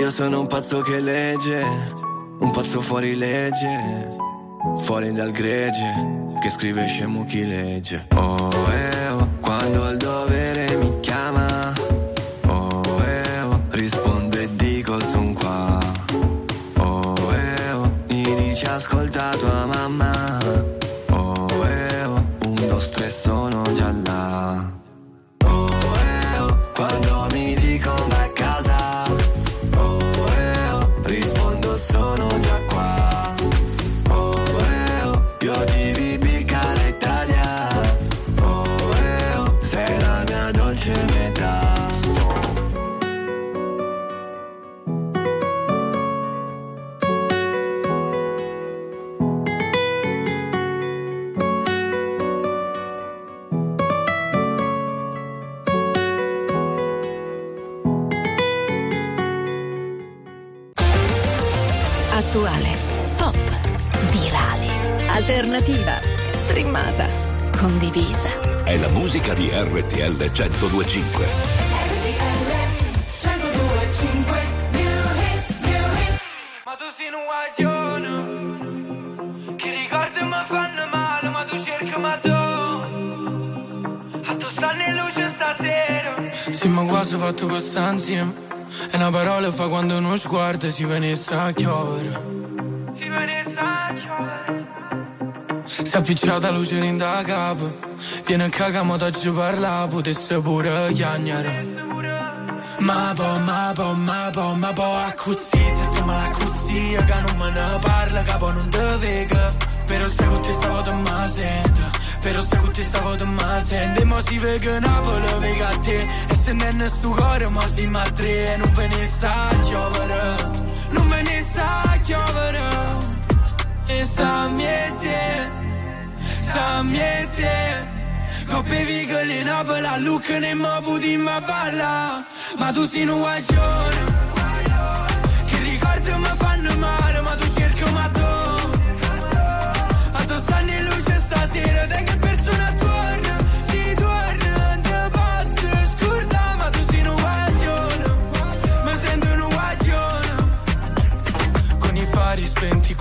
Io sono un pazzo che legge Un pazzo fuori legge Fuori dal gregge Che scrive scemo chi legge. Oh eh oh Quando il dovere mi 1025. Ma tu sei un guaglione Che ricordi mi fanno male Ma tu cerchi ma tu A tu stanno Abbiamo quasi fatto questa insieme. E una parola fa quando uno sguardo si venisse a chiovere. Appicciata luce in da capo. Viene a cagamo da ci parla, potesse pure chiagnare. Ma po, ma po, ma po, ma po, a così, se sto male così, che non me ne parla, capo non te vega. Però se con te stavo te ma sento, però se con te stavo te ma sento, e mo si vega Napoli, vega a te, e se non è sto cuore, mo si ma e non ve sa giovere, non ve sa giovere, e sa miete, sa miete. Coppe vigole in Napoli, a Lucca ne mo puti ma balla Ma tu sei un guaglione Che ricordi mi fanno male Ma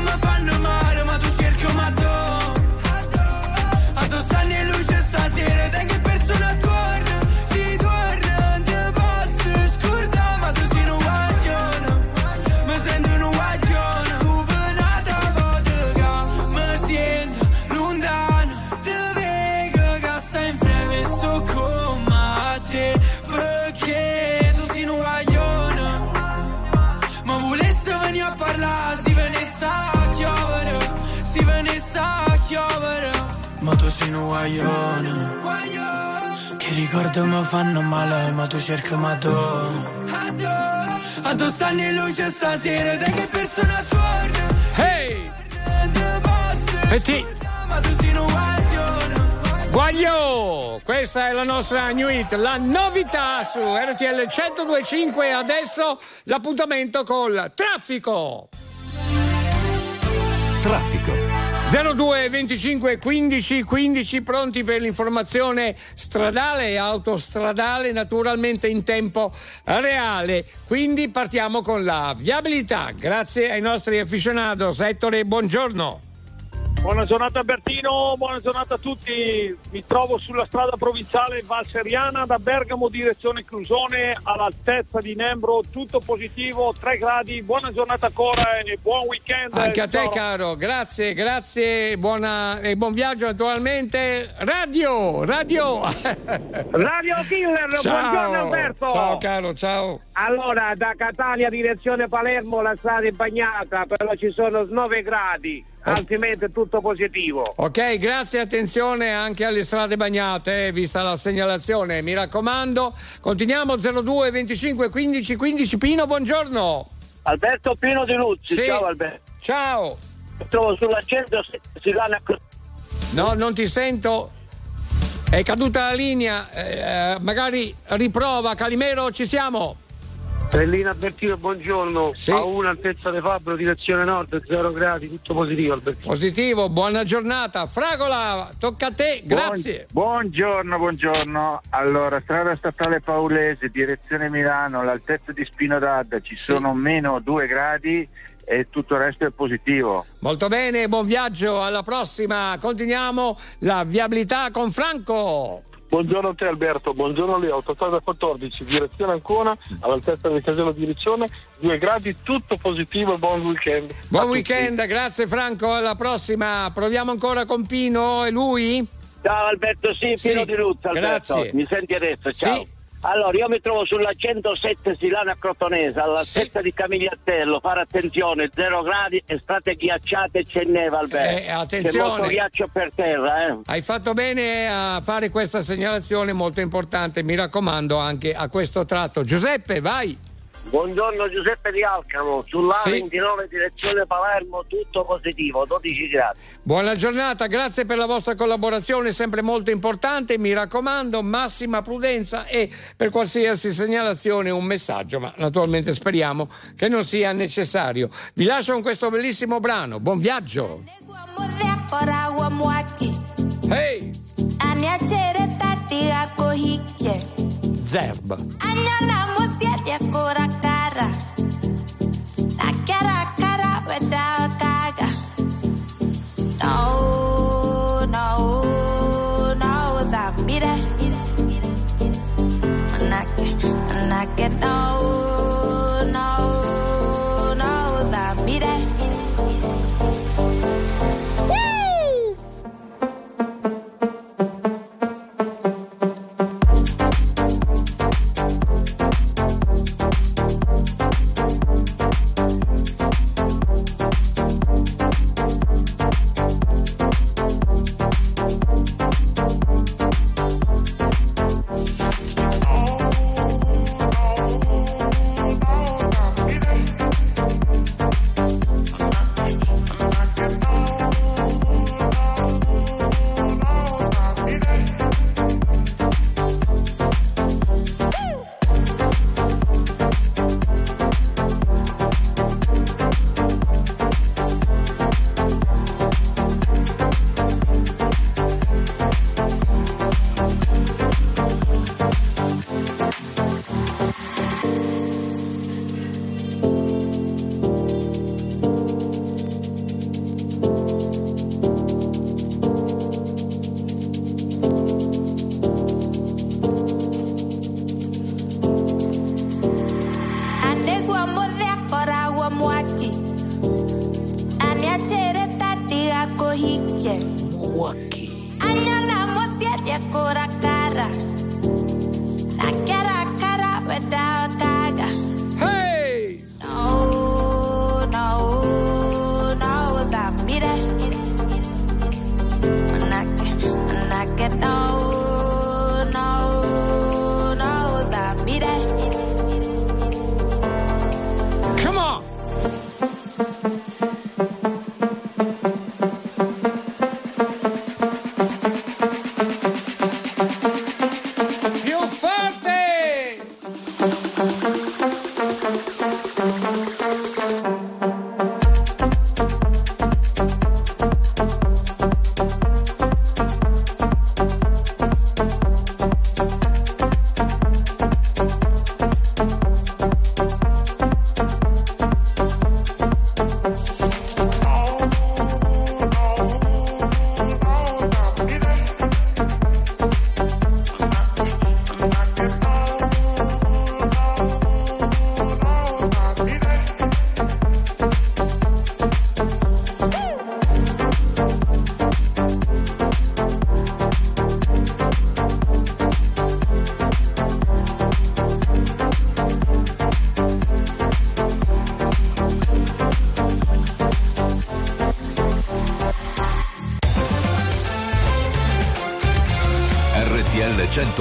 mi fanno male ma tu cerchi ma tu guaglione, che ricordi mi fanno male, ma tu cerchi ma tu. A tu stanno in luce stasera, te che persona torna? Hey! E ti-. Guaglio! Questa è la nostra new hit, la novità su RTL 1025 adesso l'appuntamento col traffico. Traffico. 02 25 15 15 pronti per l'informazione stradale e autostradale naturalmente in tempo reale. Quindi partiamo con la viabilità. Grazie ai nostri aficionados. Ettore, buongiorno. Buona giornata Albertino, buona giornata a tutti. Mi trovo sulla strada provinciale Valseriana da Bergamo direzione Clusone all'altezza di Nembro, tutto positivo, 3 gradi. Buona giornata ancora e buon weekend. Anche a te Ciao. caro, grazie, grazie, buona, e buon viaggio naturalmente. Radio, radio. Radio Killer, buongiorno Alberto. Ciao caro, ciao. Allora, da Catania direzione Palermo la strada è bagnata, però ci sono 9 gradi, altrimenti è tutto positivo. Ok, grazie, attenzione anche alle strade bagnate, eh, vista la segnalazione, mi raccomando. Continuiamo 02 25 15 15 Pino, buongiorno. Alberto Pino di Luzzi, Sì. ciao Alberto. Ciao. Mi trovo sull'accento Silana No, non ti sento. È caduta la linea, eh, magari riprova. Calimero, ci siamo. Bellina Albertino, buongiorno. A una altezza di Fabbro, direzione nord, 0 gradi, tutto positivo Albertino. Positivo, buona giornata. Fragola, tocca a te, grazie. Buon- buongiorno, buongiorno. Allora, strada statale Paulese, direzione Milano, all'altezza di Spino d'Adda ci sono meno 2 gradi e tutto il resto è positivo. Molto bene, buon viaggio, alla prossima. Continuiamo la viabilità con Franco. Buongiorno a te Alberto, buongiorno Leo, autostrada 14, direzione Ancona, all'altezza del casello di Riccione, 2 gradi, tutto positivo, buon weekend. Buon weekend, grazie Franco, alla prossima. Proviamo ancora con Pino e lui? Ciao Alberto, sì, Pino Sì, di Alberto. grazie. Mi senti adesso? Ciao. Sì. Allora, io mi trovo sulla 107 Silana Crotonese, all'altezza di Camigliattello. Fare attenzione, 0 gradi e strade ghiacciate e c'è neve, Alberto. Eh, attenzione. C'è molto ghiaccio per terra, eh. Hai fatto bene a fare questa segnalazione molto importante, mi raccomando anche a questo tratto. Giuseppe, vai. Buongiorno Giuseppe di Alcamo, sulla Sì. 29 direzione Palermo, tutto positivo, 12 gradi. Buona giornata, grazie per la vostra collaborazione, sempre molto importante. Mi raccomando, massima prudenza e per qualsiasi segnalazione un messaggio, ma naturalmente speriamo che non sia necessario. Vi lascio con questo bellissimo brano. Buon viaggio! Koragwa mwaki Hey! Aniachere tatiga kohike Zerb. Anyala musiatia kora kara Nakara kara weda kaga No, no, no Da mire Manake, manake No,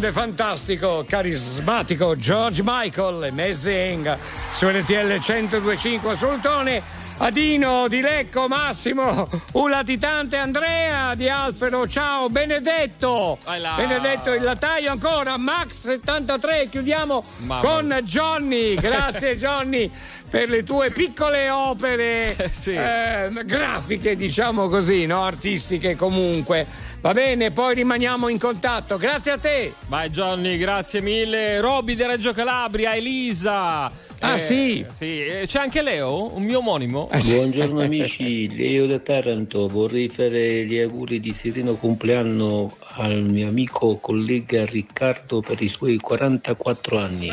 Grande, fantastico, carismatico George Michael, Amazing, su RTL 1025, salutone a Dino di Lecco, Massimo, un latitante Andrea di Alfero, ciao, Benedetto. Benedetto il lataio ancora, Max 73, chiudiamo Mamma con Johnny, grazie Johnny per le tue piccole opere eh, grafiche, diciamo così, no? artistiche comunque. Va bene, poi rimaniamo in contatto. Grazie a te. Vai Johnny, grazie mille. Roby di Reggio Calabria, Elisa. Ah, sì? Sì, eh, c'è anche Leo, un mio omonimo. Buongiorno amici, Leo da Taranto, vorrei fare gli auguri di sereno compleanno al mio amico collega Riccardo per i suoi 44 anni.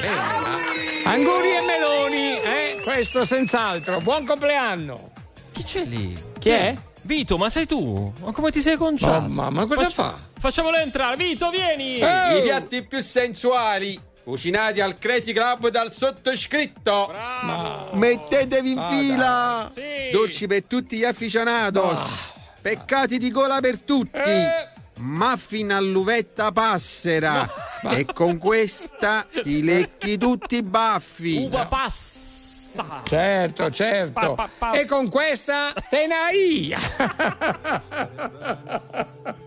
Anguri e meloni, eh? Questo senz'altro. Buon compleanno. Chi c'è lì? Chi è? Vito, ma sei tu? Ma come ti sei conciato? Mamma, ma cosa fa? Facciamolo entrare, Vito, vieni! Eh! I piatti più sensuali, cucinati al Crazy Club dal sottoscritto. Mettetevi in Vada. fila! Sì. Dolci per tutti gli aficionados. Peccati di gola per tutti. Eh. Muffin all'uvetta passera. E con questa ti lecchi tutti i baffi. Uva passa! Certo, certo. Pa, pa, pa. E con questa tenai.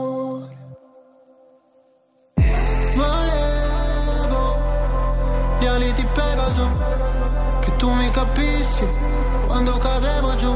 Ali di Pegaso, che tu mi capissi quando cadevo giù.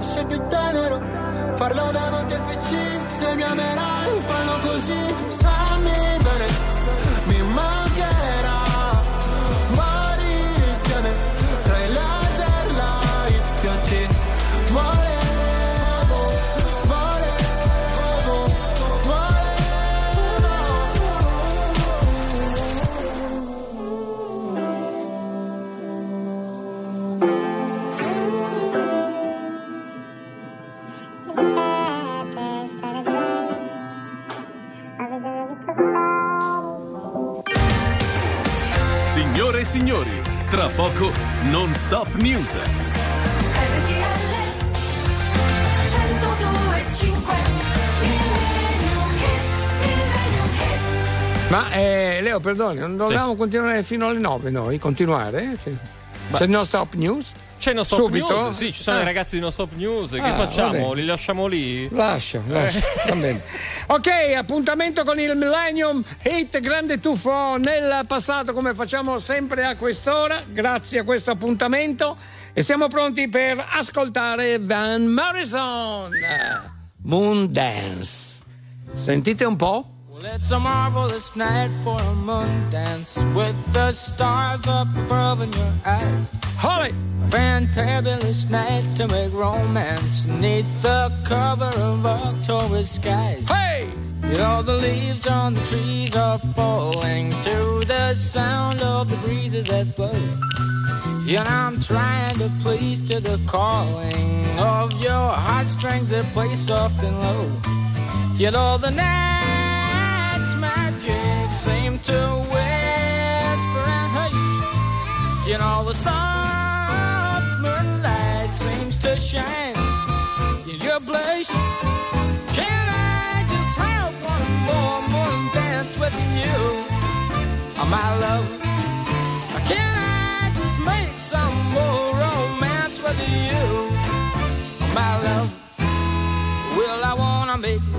fosse più tenero. Farlo davanti al PC se mi amerai fallo così stammi signori, tra poco non stop news. Ma eh, Leo, perdoni, non dovevamo continuare fino alle 9 noi? Continuare? C'è il no stop news? C'è No Stop Subito? News? Sì, ci sono Ah. i ragazzi di No Stop News. Che Ah, facciamo? Li lasciamo lì? Lascia, lascia, va bene. Ok, appuntamento con il Millennium Hit Grande Tuffo nel passato come facciamo sempre a quest'ora, grazie a questo appuntamento e siamo pronti per ascoltare Van Morrison, Moon Dance. Sentite un po'? Well, it's a marvelous night for a moon dance with the stars up above in your eyes. Holly! A fantabulous night to make romance neath the cover of October skies. Hey! You know, the leaves on the trees are falling to the sound of the breezes that blow. And I'm trying to please to the calling of your heartstrings that play soft and low. You know, the night's magic seem to whisper and hush. You know, the soft moonlight seems to shine in your blush. Can I just have one more moon dance with you, oh, my love?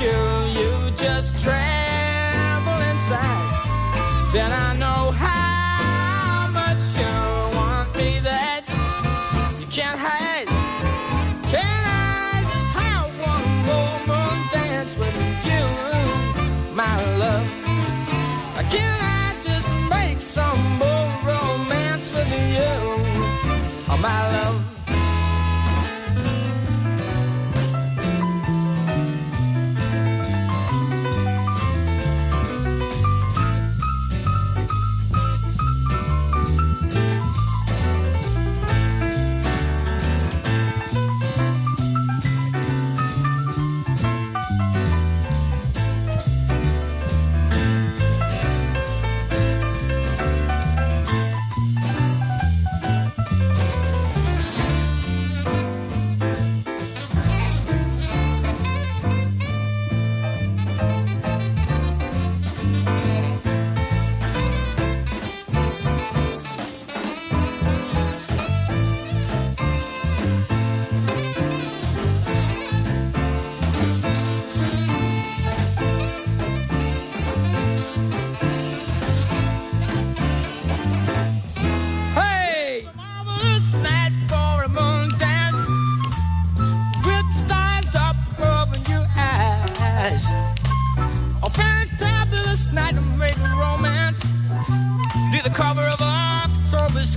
you, you just tremble inside. Then I know how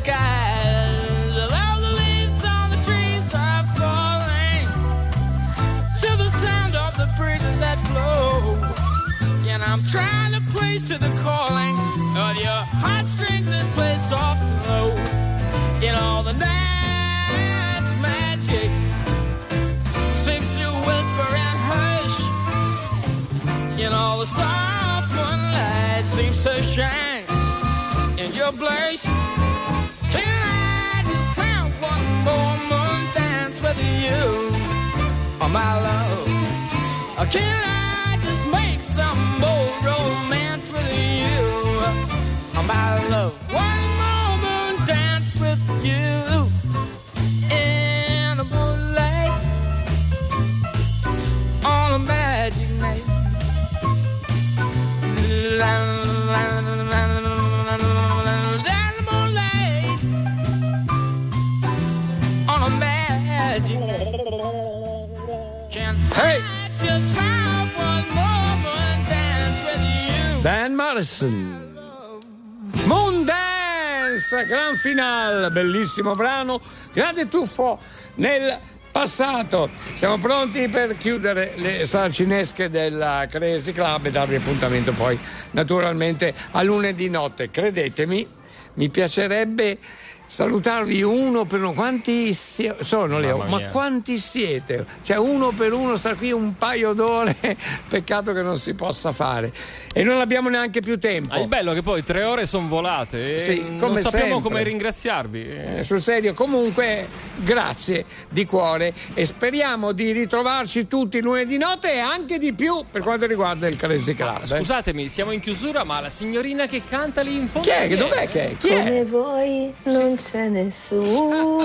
skies. All the leaves on the trees are falling to the sound of the breezes that blow. And I'm trying to place to the calling of your heartstrings that play soft and low. In all the night's magic seems to whisper and hush. In all the soft moonlight seems to shine in your blush. With you, oh my love? Oh, can I just make some more romance with you, oh my love? Morrison. Moon Dance! Pass, Gran Final, bellissimo brano, grande tuffo nel passato. Siamo pronti per chiudere le saracinesche della Crazy Club e darvi appuntamento poi naturalmente a lunedì notte. Credetemi, mi piacerebbe salutarvi uno per uno. Quanti si- sono Leo? Ma quanti siete? Cioè uno per uno sta qui un paio d'ore, peccato che non si possa fare. E non abbiamo neanche più tempo. Ah, il bello è che poi tre ore sono volate e Sì, non come sappiamo sempre. come ringraziarvi. Eh, sul serio, comunque grazie di cuore e speriamo di ritrovarci tutti lunedì notte e anche di più per quanto riguarda il Crazy Club. eh. Scusatemi, siamo in chiusura, ma la signorina che canta lì in fondo. Chi è? Che dov'è che è? Chi è? Come voi non c'è nessuno.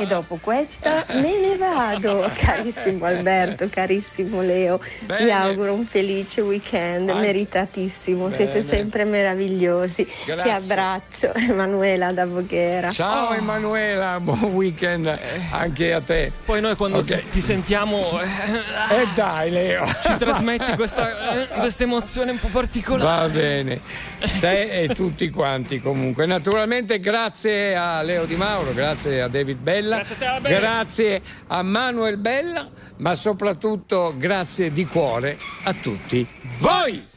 E dopo questa me ne vado, carissimo Alberto, carissimo Leo. Vi Bene. auguro un felice weekend, Anche- meritatissimo. Siete Bene. sempre meravigliosi. Grazie. Ti abbraccio, Emanuela da Voghera. Ciao Emanuela, buon weekend anche a te. Poi noi quando Ok. ti sentiamo eh, E dai Leo. ci trasmetti questa, eh, questa emozione un po' particolare. Va bene, te e tutti quanti comunque. Naturalmente grazie a Leo Di Mauro, grazie a David Bella, Grazie a te, grazie a Manuel Bella, ma soprattutto grazie di cuore a tutti voi.